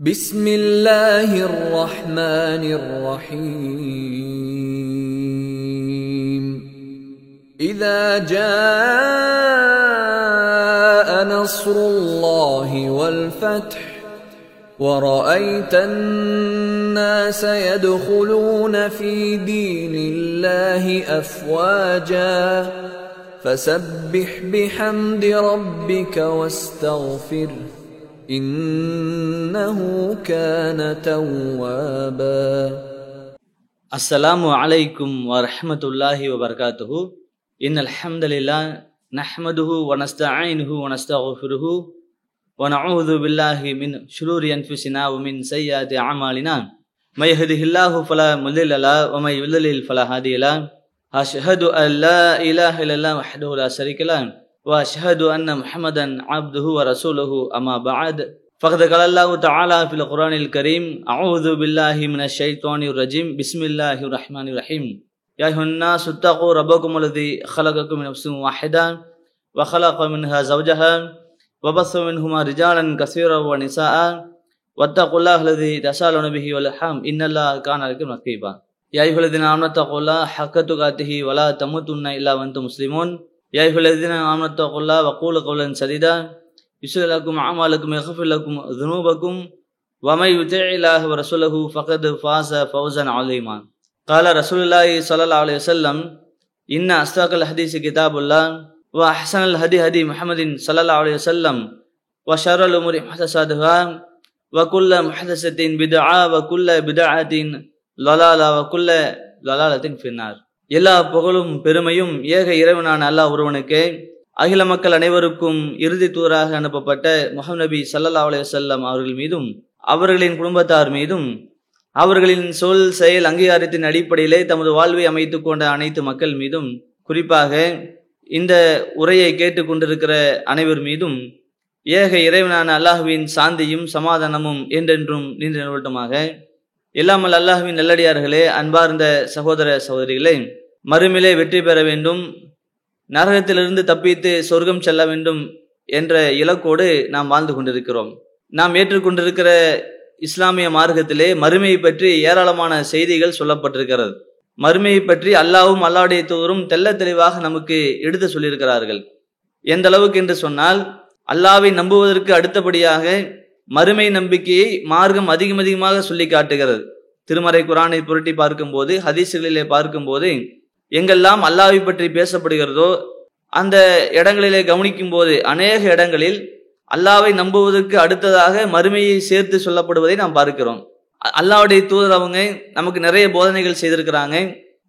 بسم الله الرحمن الرحيم إذا جاء نصر الله والفتح ورأيت الناس يدخلون في دين الله أفواجا فسبح بحمد ربك واستغفره إنه كان توابا. السلام عليكم ورحمة الله وبركاته. إن الحمد لله نحمده ونستعينه ونستغفره ونعوذ بالله من شرور أنفسنا ومن سيئات أعمالنا. ما يهده الله فلا مضل له ومن يضلل فلا هادي له. أشهد أن لا إله إلا الله وحده لا شريك له. وأشهد أن محمدا عبده ورسوله أما بعد. فقد قال الله تعالى في القرآن الكريم أعوذ بالله من الشيطان الرجيم. بسم الله الرحمن الرحيم. يا أيها الناس اتقوا ربكم الذي خلقكم من نفس واحدة وخلق منها زوجها وبث منهما رجالا كثيرا ونساء. واتقوا الله الذي تسالون به والأرحام. إن الله كان عليكم رقيبا. يا أيها الذين آمنوا اتقوا الله حق تقاته ولا تموتن إلا وأنتم مسلمون. يا أيها الذين آمنوا اتقوا الله وقولوا قولا سديدا. يصلح لكم أعمالكم ويغفر لكم ذنوبكم. ومن يطع الله ورسوله فقد فاز فوزا عظيما. قال رسول الله صلى الله عليه وسلم إن أصدق الحديث كتاب الله وأحسن الهدي هدي محمد صلى الله عليه وسلم وشر الأمور محدثاتها وكل محدثة بدعة وكل بدعة ضلالة وكل ضلالة في النار. எல்லா புகழும் பெருமையும் ஏக இறைவனான அல்லாஹ் ஒருவனுக்கு. அகில மக்கள் அனைவருக்கும் இறுதி தூராக அனுப்பப்பட்ட முகமது நபி சல்லா அலைய வல்லம் அவர்கள் மீதும் அவர்களின் குடும்பத்தார் மீதும் அவர்களின் சொல் செயல் அங்கீகாரத்தின் அடிப்படையிலே தமது வாழ்வை அமைத்து கொண்ட அனைத்து மக்கள் மீதும் குறிப்பாக இந்த உரையை கேட்டுக்கொண்டிருக்கிற அனைவர் மீதும் ஏக இறைவனான அல்லாஹுவின் சாந்தியும் சமாதானமும் என்றென்றும் நின்று நிறுவட்டமாக இல்லாமல் அல்லாஹுவின் நல்லடியார்களே அன்பார்ந்த சகோதர சகோதரிகளே மறுமிலே வெற்றி பெற வேண்டும் நரகத்திலிருந்து தப்பித்து சொர்க்கம் செல்ல வேண்டும் என்ற இலக்கோடு நாம் வாழ்ந்து கொண்டிருக்கிறோம். நாம் ஏற்றுக்கொண்டிருக்கிற இஸ்லாமிய மார்க்கத்திலே மறுமையை பற்றி ஏராளமான செய்திகள் சொல்லப்பட்டிருக்கிறது. மறுமையை பற்றி அல்லாவும் அல்லாவுடைய தூதரும் தெல்ல தெளிவாக நமக்கு எடுத்து சொல்லியிருக்கிறார்கள். எந்த அளவுக்கு என்று சொன்னால் அல்லாவை நம்புவதற்கு அடுத்தபடியாக மறுமை நம்பிக்கையை மார்க்கம் அதிகம் அதிகமாக சொல்லி காட்டுகிறது. திருமறை குரானை புரட்டி பார்க்கும்போது ஹதீசுகளிலே பார்க்கும்போது எங்கெல்லாம் அல்லாவை பற்றி பேசப்படுகிறதோ அந்த இடங்களிலே கவனிக்கும் போது அநேக இடங்களில் அல்லாவை நம்புவதற்கு அடுத்ததாக மறுமையை சேர்த்து சொல்லப்படுவதை நாம் பார்க்கிறோம். அல்லாவுடைய தூதர் அவங்க நமக்கு நிறைய போதனைகள் செய்திருக்கிறாங்க.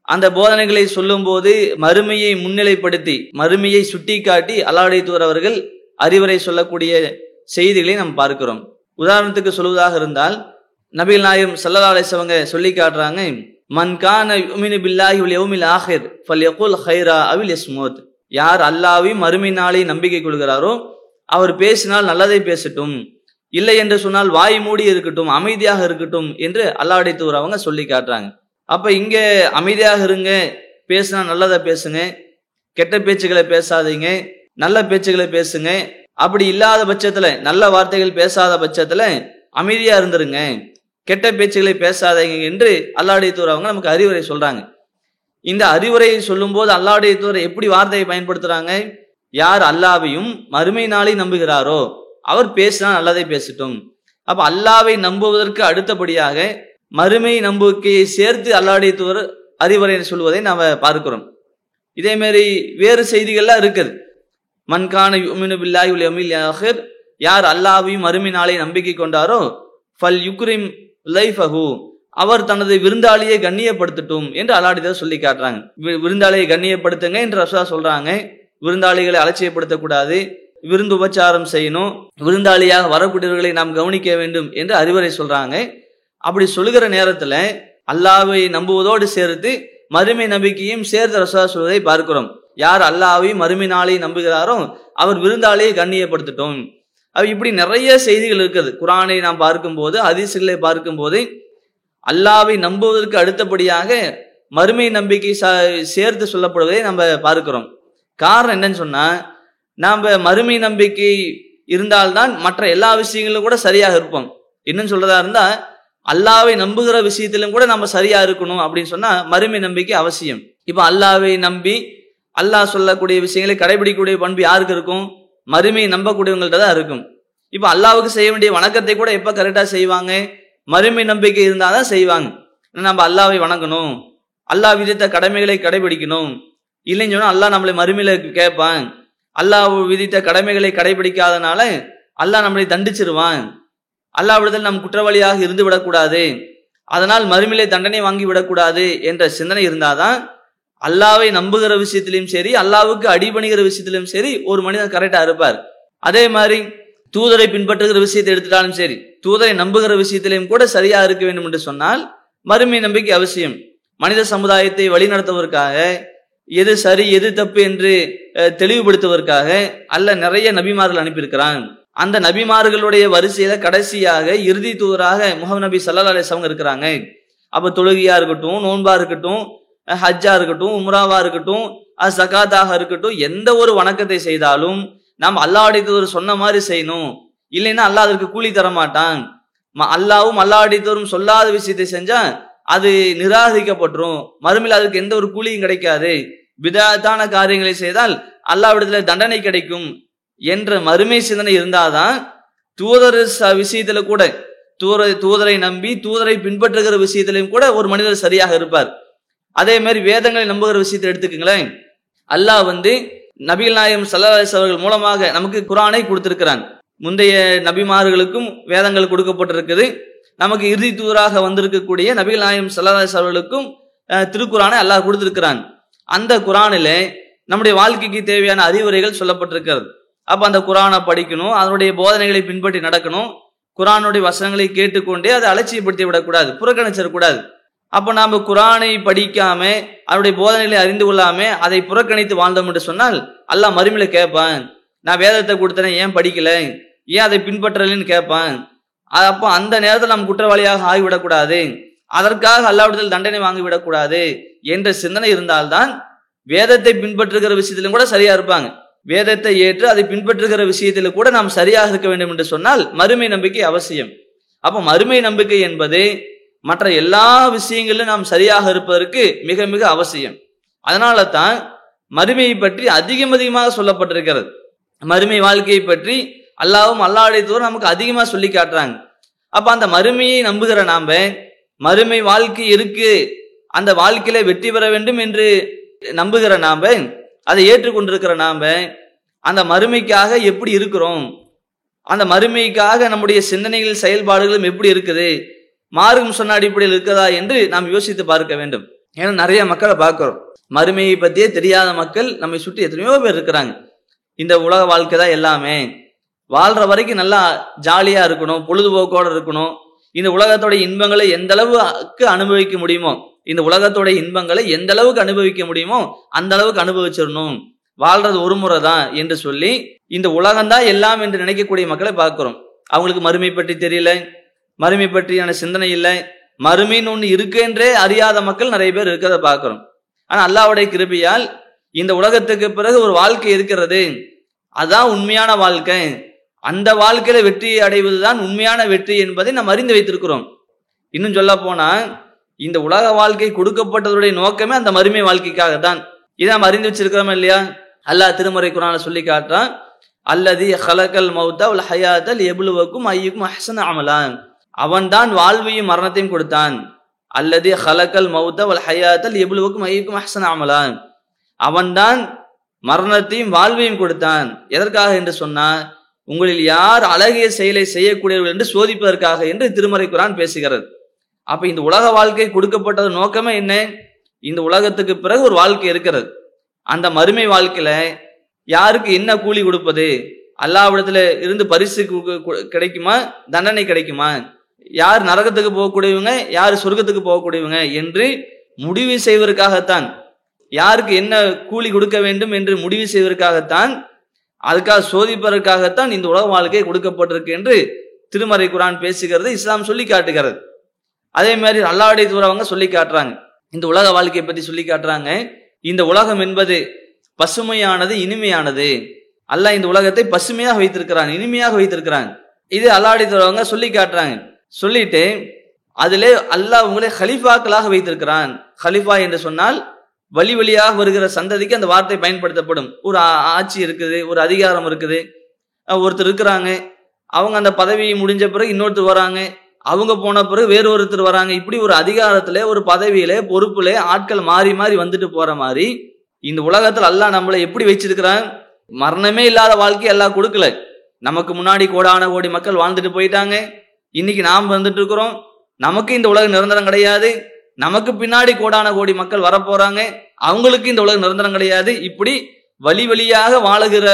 அந்த போதனைகளை சொல்லும் போது மறுமையை முன்னிலைப்படுத்தி மறுமையை சுட்டி காட்டி அல்லாவுடைய தூதர் அவர்கள் அறிவுரை சொல்லக்கூடிய செய்திகளை நாம் பார்க்கிறோம். உதாரணத்துக்கு சொல்வதாக இருந்தால் நபிகள் நாயம் சல்லா அலிசவங்க சொல்லி காட்டுறாங்க மன்கான பில்லாஹி யௌமில் ஆஹிர் ஃபல் யகுல் ஹைரா அவில் இஸ்மோத் யார் அல்லாவையும் மறுமை நாளை நம்பிக்கை கொள்கிறாரோ அவர் பேசினால் நல்லதை பேசட்டும். இல்லை என்று சொன்னால் வாய் மூடி இருக்கட்டும் அமைதியாக இருக்கட்டும் என்று அல்லாவுடைய தூரவங்க சொல்லி காட்டுறாங்க. அப்ப இங்க அமைதியாக இருங்க பேசினா நல்லதை பேசுங்க கெட்ட பேச்சுகளை பேசாதீங்க நல்ல பேச்சுகளை பேசுங்க அப்படி இல்லாத பட்சத்துல நல்ல வார்த்தைகள் பேசாத பட்சத்துல அமைதியா இருந்துருங்க. கெட்ட பேச்சுகளை பேசாதீங்க என்று அல்லாடைய தூர் அவங்க நமக்கு அறிவுரை சொல்றாங்க. இந்த அறிவுரையை சொல்லும் போது அல்லாடைய தூர் எப்படி வார்த்தையை பயன்படுத்துறாங்க? யார் அல்லாவையும் மறுமை நாளை நம்புகிறாரோ அவர் பேசினா நல்லதை பேசட்டும். அப்ப அல்லாவை நம்புவதற்கு அடுத்தபடியாக மறுமை நம்பிக்கையை சேர்த்து அல்லாடைய தூர் அறிவுரை சொல்வதை நாம பார்க்கிறோம். இதே மாதிரி வேறு செய்திகள்லாம் இருக்குது. மன்கான பில்லாஹிர் யார் அல்லாவையும் அருமினாலே நாளை நம்பிக்கை கொண்டாரோ ஃபல் யுக்ரிம் லைஃபஹு. அவர் தனது விருந்தாளியை கண்ணியப்படுத்தட்டும் என்று அல்லாடிதான் சொல்லி காட்டுறாங்க. விருந்தாளியை கண்ணியப்படுத்துங்க என்று ரசா சொல்றாங்க. விருந்தாளிகளை அலட்சியப்படுத்தக்கூடாது. விருந்து உபச்சாரம் செய்யணும். விருந்தாளியாக வரக்கூடியவர்களை நாம் கவனிக்க வேண்டும் என்று அறிவுரை சொல்றாங்க. அப்படி சொல்லுகிற நேரத்துல அல்லாவை நம்புவதோடு சேர்த்து மறுமை நம்பிக்கையும் சேர்த்து ரசா சொல்வதை பார்க்கிறோம். யார் அல்லாவையும் மறுமை நாளையும் நம்புகிறாரோ அவர் விருந்தாலேயே கண்ணியப்படுத்தட்டும். அவ இப்படி நிறைய செய்திகள் இருக்குது. குரானை நாம் பார்க்கும்போது பார்க்கும் பார்க்கும்போது அல்லாவை நம்புவதற்கு அடுத்தபடியாக மறுமை நம்பிக்கை சேர்த்து சொல்லப்படுவதை நம்ம பார்க்கிறோம். காரணம் என்னன்னு சொன்னா நாம் மறுமை நம்பிக்கை இருந்தால்தான் மற்ற எல்லா விஷயங்களும் கூட சரியாக இருப்போம். இன்னும் சொல்றதா இருந்தா அல்லாவை நம்புகிற விஷயத்திலும் கூட நம்ம சரியா இருக்கணும் அப்படின்னு சொன்னா மறுமை நம்பிக்கை அவசியம். இப்ப அல்லாவை நம்பி அல்லாஹ் சொல்லக்கூடிய விஷயங்களை கடைபிடிக்கக்கூடிய பண்பு யாருக்கு இருக்கும்? மறுமையை நம்பக்கூடியவங்கள்ட்ட தான் இருக்கும். இப்போ அல்லாவுக்கு செய்ய வேண்டிய வணக்கத்தை கூட எப்போ கரெக்டாக செய்வாங்க? மறுமை நம்பிக்கை இருந்தால் தான் செய்வாங்க. நம்ம அல்லாவை வணங்கணும். அல்லாஹ் விதித்த கடமைகளை கடைபிடிக்கணும். இல்லைன்னு சொன்னால் அல்லாஹ் நம்மளை மறுமையில் கேட்பான். அல்லாஹ் விதித்த கடமைகளை கடைபிடிக்காதனால அல்லாஹ் நம்மளை தண்டிச்சிருவான். அல்லாஹ் விடுதல் நம் குற்றவாளியாக இருந்து விடக்கூடாது. அதனால் மறுமையிலே தண்டனை வாங்கி விடக்கூடாது என்ற சிந்தனை இருந்தாதான் அல்லாவை நம்புகிற விஷயத்திலும் சரி அல்லாவுக்கு அடிபணிகிற விஷயத்திலும் சரி ஒரு மனிதன் கரெக்டா இருப்பார். அதே மாதிரி தூதரை பின்பற்றுகிற விஷயத்தை எடுத்துட்டாலும் சரி தூதரை நம்புகிற விஷயத்திலையும் கூட சரியா இருக்க வேண்டும் என்று சொன்னால் மறுமை நம்பிக்கை அவசியம். மனித சமுதாயத்தை வழிநடத்துவதற்காக எது சரி எது தப்பு என்று தெளிவுபடுத்துவதற்காக அல்ல நிறைய நபிமார்கள் அனுப்பியிருக்கிறான் அந்த நபிமார்களுடைய வரிசையில கடைசியாக இறுதி தூதராக முகமது நபி சல்லா அலிஸ்வங்க இருக்கிறாங்க. அப்ப தொழுகையா இருக்கட்டும் நோன்பா இருக்கட்டும் ஹஜ்ஜா இருக்கட்டும் உம்ராவா இருக்கட்டும் அது சகாத்தாக இருக்கட்டும் எந்த ஒரு வணக்கத்தை செய்தாலும் நாம் அல்லாஹ்வுடைய சொன்ன மாதிரி செய்யணும். இல்லைன்னா அல்லாஹ் அதற்கு கூலி தர மாட்டான். ம- அல்லாவும் அல்லாஹ்வுடைய சொல்லாத விஷயத்தை செஞ்சா அது நிராகரிக்கப்பட்டுரும். மறுமையில் அதுக்கு எந்த ஒரு கூலியும் கிடைக்காது. விதாத்தான காரியங்களை செய்தால் அல்லாவிடத்துல தண்டனை கிடைக்கும் என்ற மறுமை சிந்தனை இருந்தாதான் தூதர் ச- விஷயத்துல கூட தூர தூதரை நம்பி தூதரை பின்பற்றுகிற விஷயத்திலையும் கூட ஒரு மனிதர் சரியாக இருப்பார். அதே மாதிரி வேதங்களை நம்புகிற விஷயத்தை எடுத்துக்கங்களேன். அல்லாஹ் வந்து நபிகள் நாயகம் சல்லாஸ் அவர்கள் மூலமாக நமக்கு குரானை கொடுத்திருக்கிறான். முந்தைய நபிமார்களுக்கும் வேதங்கள் கொடுக்கப்பட்டிருக்குது. நமக்கு இறுதி தூராக வந்திருக்கக்கூடிய நபிகள் நாயகம் சல்லாஸ் அவர்களுக்கும் திருக்குறானை திருக்குரானை அல்லாஹ் கொடுத்திருக்கிறான். அந்த குரானில நம்முடைய வாழ்க்கைக்கு தேவையான அறிவுரைகள் சொல்லப்பட்டிருக்கிறது. அப்ப அந்த குரானை படிக்கணும் அதனுடைய போதனைகளை பின்பற்றி நடக்கணும். குரானுடைய வசனங்களை கேட்டுக்கொண்டே அதை அலட்சியப்படுத்தி விடக்கூடாது புறக்கணிச்சிடக்கூடாது. அப்ப நாம குரானை படிக்காம அவருடைய போதனைகளை அறிந்து கொள்ளாம அதை புறக்கணித்து வாழ்ந்தோம் என்று சொன்னால் அல்லாஹ் மறுமையில கேட்பான் நான் வேதத்தை கொடுத்தேன் ஏன் படிக்கல? ஏன் அதை பின்பற்றலன்னு கேட்பான். அப்போ அந்த நேரத்தில் நாம் குற்றவாளியாக ஆகிவிடக்கூடாது. அதற்காக அல்லாவிடத்தில் தண்டனை வாங்கிவிடக்கூடாது என்ற சிந்தனை இருந்தால்தான் வேதத்தை பின்பற்றுகிற விஷயத்திலும் கூட சரியா இருப்பாங்க. வேதத்தை ஏற்று அதை பின்பற்றுகிற விஷயத்தில் கூட நாம் சரியாக இருக்க வேண்டும் என்று சொன்னால் மறுமை நம்பிக்கை அவசியம். அப்போ மறுமை நம்பிக்கை என்பது மற்ற எல்லா விஷயங்களிலும் நாம் சரியாக இருப்பதற்கு மிக மிக அவசியம். அதனால தான் மறுமையை பற்றி அதிகம் அதிகமாக சொல்லப்பட்டிருக்கிறது. மறுமை வாழ்க்கையை பற்றி அல்லாவும் அல்லாவுடைய தூரம் நமக்கு அதிகமாக சொல்லி காட்டுறாங்க. அப்ப அந்த மறுமையை நம்புகிற நாம மறுமை வாழ்க்கை இருக்கு அந்த வாழ்க்கையில வெற்றி பெற வேண்டும் என்று நம்புகிற நாம அதை ஏற்றுக்கொண்டிருக்கிற நாம அந்த மறுமைக்காக எப்படி இருக்கிறோம்? அந்த மறுமைக்காக நம்முடைய சிந்தனைகள் செயல்பாடுகளும் எப்படி இருக்குது? மார்க்கம் சொன்ன அடிப்படையில் இருக்கிறதா என்று நாம் யோசித்து பார்க்க வேண்டும். ஏன்னா நிறைய மக்களை பார்க்கிறோம். மறுமையை பத்தியே தெரியாத மக்கள் நம்மை சுற்றி எத்தனையோ பேர் இருக்கிறாங்க. இந்த உலக வாழ்க்கை தான் எல்லாமே. வாழ்ற வரைக்கும் நல்லா ஜாலியா இருக்கணும் பொழுதுபோக்கோட இருக்கணும். இந்த உலகத்தோட இன்பங்களை எந்த அளவுக்கு அனுபவிக்க முடியுமோ இந்த உலகத்தோட இன்பங்களை எந்த அளவுக்கு அனுபவிக்க முடியுமோ அந்த அளவுக்கு அனுபவிச்சிடணும். வாழ்றது ஒரு முறை தான் என்று சொல்லி இந்த உலகம்தான் எல்லாம் என்று நினைக்கக்கூடிய மக்களை பார்க்கிறோம். அவங்களுக்கு மறுமை பற்றி தெரியல. மறுமை பற்றியான சிந்தனை இல்லை. மறுமைன்னு ஒன்று இருக்குன்றே அறியாத மக்கள் நிறைய பேர் இருக்கிறத பார்க்குறோம். ஆனால் அல்லாவுடைய கிருபையால் இந்த உலகத்துக்கு பிறகு ஒரு வாழ்க்கை இருக்கிறது. அதுதான் உண்மையான வாழ்க்கை. அந்த வாழ்க்கையில வெற்றி அடைவதுதான் உண்மையான வெற்றி என்பதை நாம் அறிந்து வைத்திருக்கிறோம். இன்னும் சொல்ல போனா இந்த உலக வாழ்க்கை கொடுக்கப்பட்டதுடைய நோக்கமே அந்த மறுமை வாழ்க்கைக்காக தான். இதை நாம் அறிந்து வச்சிருக்கிறோமா இல்லையா? அல்லாஹ் திருமறை குரான சொல்லி காட்டுறான் அல்லது ஹலக்கல் மௌத்தா உல் ஹயாத்தல் எபுலுவக்கும் ஐயுக்கும் அஹ்சன அமலான். அவன்தான் வாழ்வையும் மரணத்தையும் கொடுத்தான். அல்லது ஹலக்கல் மௌத்தல் உல் ஹயாத்தல் எவ்வளவுக்கும் ஐயக்கும் அஹ்சன அமலான். அவன்தான் மரணத்தையும் வாழ்வையும் கொடுத்தான். எதற்காக என்று சொன்னால் உங்களில் யார் அழகிய செயலை செய்யக்கூடியவர்கள் என்று சோதிப்பதற்காக என்று திருமறை குரான் பேசுகிறது. அப்ப இந்த உலக வாழ்க்கை கொடுக்கப்பட்டது நோக்கமே என்ன? இந்த உலகத்துக்கு பிறகு ஒரு வாழ்க்கை இருக்கிறது. அந்த மறுமை வாழ்க்கையில யாருக்கு என்ன கூலி கொடுப்பது? அல்லாவிடத்துல இருந்து பரிசு கிடைக்குமா? தண்டனை கிடைக்குமா? யார் நரகத்துக்கு போகக்கூடியவங்க யார் சொர்க்கத்துக்கு போகக்கூடியவங்க என்று முடிவு செய்வதற்காகத்தான். யாருக்கு என்ன கூலி கொடுக்க வேண்டும் என்று முடிவு செய்வதற்காகத்தான் அதுக்காக சோதிப்பதற்காகத்தான் இந்த உலக வாழ்க்கை கொடுக்கப்பட்டிருக்கு என்று திருமறை குரான் பேசுகிறது இஸ்லாம் சொல்லி காட்டுகிறது. அதே மாதிரி அல்லாவுடைய தூரவங்க சொல்லி காட்டுறாங்க. இந்த உலக வாழ்க்கையை பற்றி சொல்லி காட்டுறாங்க. இந்த உலகம் என்பது பசுமையானது இனிமையானது. அல்லாஹ் இந்த உலகத்தை பசுமையாக வைத்திருக்கிறாங்க இனிமையாக வைத்திருக்கிறாங்க இது அல்லாவுடைய தூரவங்க சொல்லி காட்டுறாங்க. சொல்லிட்டு அதிலே அல்லாஹ் உங்களை ஹலிஃபாக்களாக வைத்திருக்கிறான். ஹலிஃபா என்று சொன்னால் வழி வழியாக வருகிற சந்ததிக்கு அந்த வார்த்தை பயன்படுத்தப்படும். ஒரு ஆட்சி இருக்குது ஒரு அதிகாரம் இருக்குது. ஒருத்தர் இருக்கிறாங்க. அவங்க அந்த பதவி முடிஞ்ச பிறகு இன்னொருத்தர் வராங்க. அவங்க போன பிறகு வேறு ஒருத்தர் வராங்க. இப்படி ஒரு அதிகாரத்துல ஒரு பதவியில பொறுப்புல ஆட்கள் மாறி மாறி வந்துட்டு போற மாதிரி இந்த உலகத்துல அல்லாஹ் நம்மளை எப்படி வச்சிருக்கிறான்? மரணமே இல்லாத வாழ்க்கை எல்லாம் கொடுக்கல. நமக்கு முன்னாடி கோடான கோடி மக்கள் வாழ்ந்துட்டு போயிட்டாங்க. இன்னைக்கு நாம் வந்துட்டு இருக்கிறோம் நமக்கு இந்த உலகம் நிரந்தரம் கிடையாது. நமக்கு பின்னாடி கோடான கோடி மக்கள் வரப்போறாங்க. அவங்களுக்கு இந்த உலகம் நிரந்தரம் கிடையாது. இப்படி வழி வழியாக வாழுகிற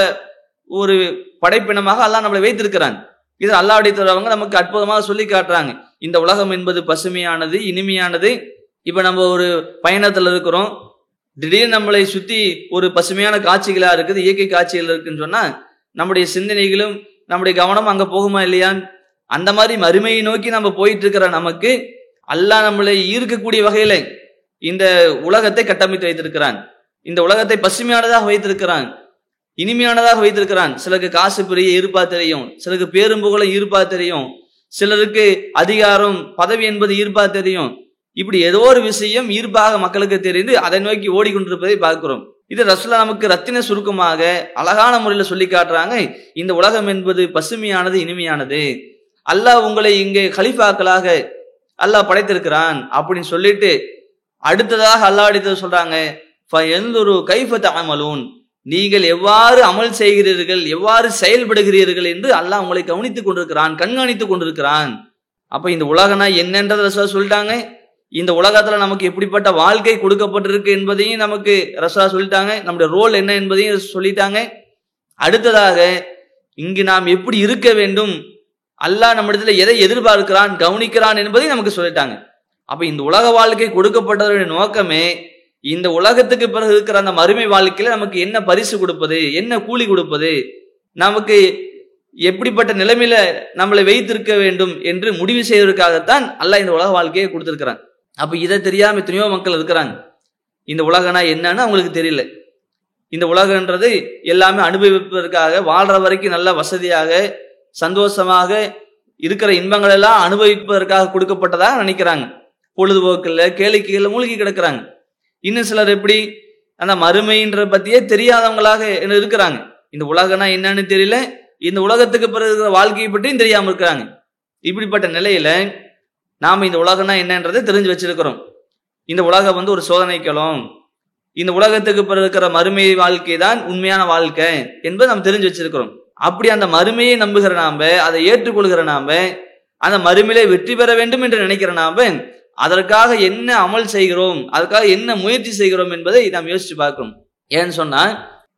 ஒரு படைப்பினமாக அல்லாஹ் நம்மளை வைத்திருக்கிறாங்க இது அல்லாவுடைய தருவங்க நமக்கு அற்புதமாக சொல்லி காட்டுறாங்க. இந்த உலகம் என்பது பசுமையானது இனிமையானது. இப்ப நம்ம ஒரு பயணத்துல இருக்கிறோம். திடீர்னு நம்மளை சுத்தி ஒரு பசுமையான காட்சிகளா இருக்குது இயற்கை காட்சிகள் இருக்குன்னு சொன்னா நம்முடைய சிந்தனைகளும் நம்முடைய கவனம் அங்க போகுமா இல்லையான்னு அந்த மாதிரி மறுமையை நோக்கி நம்ம போயிட்டு இருக்கிற நமக்கு அல்லாஹ் நம்மளை ஈர்க்கக்கூடிய வகையில இந்த உலகத்தை கட்டமைத்து வைத்திருக்கிறான். இந்த உலகத்தை பசுமையானதாக வைத்திருக்கிறான். இனிமையானதாக வைத்திருக்கிறான். சிலருக்கு காசு பெரிய இருப்பா தெரியும். சிலருக்கு பேரும் புகழும் ஈர்ப்பா தெரியும். சிலருக்கு அதிகாரம் பதவி என்பது ஈர்ப்பா தெரியும். இப்படி ஏதோ ஒரு விஷயம் ஈர்ப்பாக மக்களுக்கு தெரிந்து அதை நோக்கி ஓடிக்கொண்டிருப்பதை பார்க்கிறோம். இது ரசுல்லா நமக்கு ரத்தின சுருக்கமாக அழகான முறையில் சொல்லி காட்டுறாங்க. இந்த உலகம் என்பது பசுமையானது இனிமையானது. அல்லாஹ் உங்களை இங்கே கலிஃபாக்களாக அல்லாஹ் படைத்திருக்கிறான் அப்படின்னு சொல்லிட்டு அடுத்ததாக அல்லாஹ் அடித்தது சொல்றாங்க கைஃபத் அமலூன் நீங்கள் எவ்வாறு அமல் செய்கிறீர்கள் எவ்வாறு செயல்படுகிறீர்கள் என்று அல்லாஹ் உங்களை கவனித்துக் கொண்டிருக்கிறான் கண்காணித்துக் கொண்டிருக்கிறான். அப்ப இந்த உலகனா என்னன்றத ரசா சொல்லிட்டாங்க. இந்த உலகத்துல நமக்கு எப்படிப்பட்ட வாழ்க்கை கொடுக்கப்பட்டிருக்கு என்பதையும் நமக்கு ரசா சொல்லிட்டாங்க. நம்முடைய ரோல் என்ன என்பதையும் சொல்லிட்டாங்க. அடுத்ததாக இங்கு நாம் எப்படி இருக்க வேண்டும் அல்லாஹ் நம்மிடத்துல எதை எதிர்பார்க்கிறான் கவனிக்கிறான் என்பதையும் நமக்கு சொல்லிட்டாங்க. அப்ப இந்த உலக வாழ்க்கை கொடுக்கப்பட்டதனுடைய நோக்கமே இந்த உலகத்துக்கு பிறகு இருக்கிற அந்த மறுமை வாழ்க்கையில நமக்கு என்ன பரிசு கொடுப்பது என்ன கூலி கொடுப்பது நமக்கு எப்படிப்பட்ட நிலைமையில நம்மளை வைத்திருக்க வேண்டும் என்று முடிவு செய்வதற்காகத்தான் அல்லாஹ் இந்த உலக வாழ்க்கையை கொடுத்திருக்கிறான். அப்ப இதை தெரியாம எத்தனையோ மக்கள் இருக்கிறாங்க. இந்த உலகனா என்னன்னு அவங்களுக்கு தெரியல. இந்த உலகன்றது எல்லாமே அனுபவிப்பதற்காக வாழ்ற வரைக்கும் நல்ல வசதியாக சந்தோஷமாக இருக்கிற இன்பங்கள் எல்லாம் அனுபவிப்பதற்காக கொடுக்கப்பட்டதாக நினைக்கிறாங்க. பொழுதுபோக்கில் கேளிக்கையில் மூழ்கி கிடக்குறாங்க. இன்னும் சிலர் எப்படி அந்த மறுமைன்ற பத்தியே தெரியாதவங்களாக இருக்கிறாங்க. இந்த உலகம்னா என்னன்னு தெரியல. இந்த உலகத்துக்கு பிறகு இருக்கிற வாழ்க்கையை பற்றியும் தெரியாம இருக்கிறாங்க. இப்படிப்பட்ட நிலையில நாம இந்த உலகம்னா என்னன்றதை தெரிஞ்சு வச்சிருக்கிறோம். இந்த உலகம் வந்து ஒரு சோதனைக்களம் இந்த உலகத்துக்கு பிறகு இருக்கிற மறுமை வாழ்க்கை தான் உண்மையான வாழ்க்கை என்பது நம்ம தெரிஞ்சு வச்சிருக்கிறோம். அப்படி அந்த மறுமையை நம்புகிற நாம அதை ஏற்றுக்கொள்கிற நாம அந்த மறுமையிலே வெற்றி பெற வேண்டும் என்று நினைக்கிற நாம அதற்காக என்ன அமல் செய்கிறோம் அதற்காக என்ன முயற்சி செய்கிறோம் என்பதை நாம் யோசிச்சு பார்க்கணும். ஏன்னு சொன்னா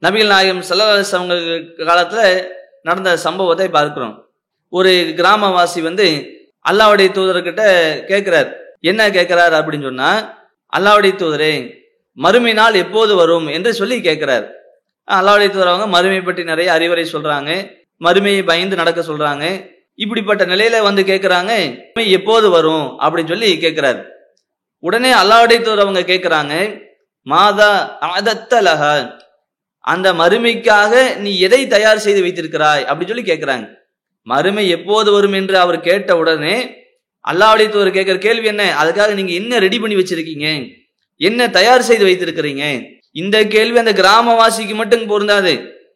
நபிகள் நாயகம் செல்லவாசி காலத்துல நடந்த சம்பவத்தை பார்க்கிறோம். ஒரு கிராமவாசி வந்து அல்லாவுடைய தூதர்கிட்ட கேட்கிறார். என்ன கேட்கிறார் அப்படின்னு சொன்னா அல்லாவுடைய தூதரே மறுமை நாள் எப்போது வரும்? என்று சொல்லி கேட்கிறார். அல்லாவுடைய வரவங்க அவங்க மறுமை பற்றி நிறைய அறிவுரை சொல்றாங்க. மறுமையை பயந்து நடக்க சொல்றாங்க. இப்படிப்பட்ட நிலையில வந்து கேட்கிறாங்க எப்போது வரும்? அப்படின்னு சொல்லி கேட்கிறாரு உடனே அல்லாவுடைய அவங்க கேட்கிறாங்க மாதா அதத்தலக அந்த மறுமைக்காக நீ எதை தயார் செய்து வைத்திருக்கிறாய்? அப்படின்னு சொல்லி கேட்கிறாங்க மறுமை எப்போது வரும் என்று அவர் கேட்ட உடனே அல்லாவுடைய கேட்கிற கேள்வி என்ன? அதுக்காக நீங்க என்ன ரெடி பண்ணி வச்சிருக்கீங்க? என்ன தயார் செய்து வைத்திருக்கிறீங்க? இந்த கேள்வி அந்த கிராமவாசிக்கு மட்டும் பொருந்தாது.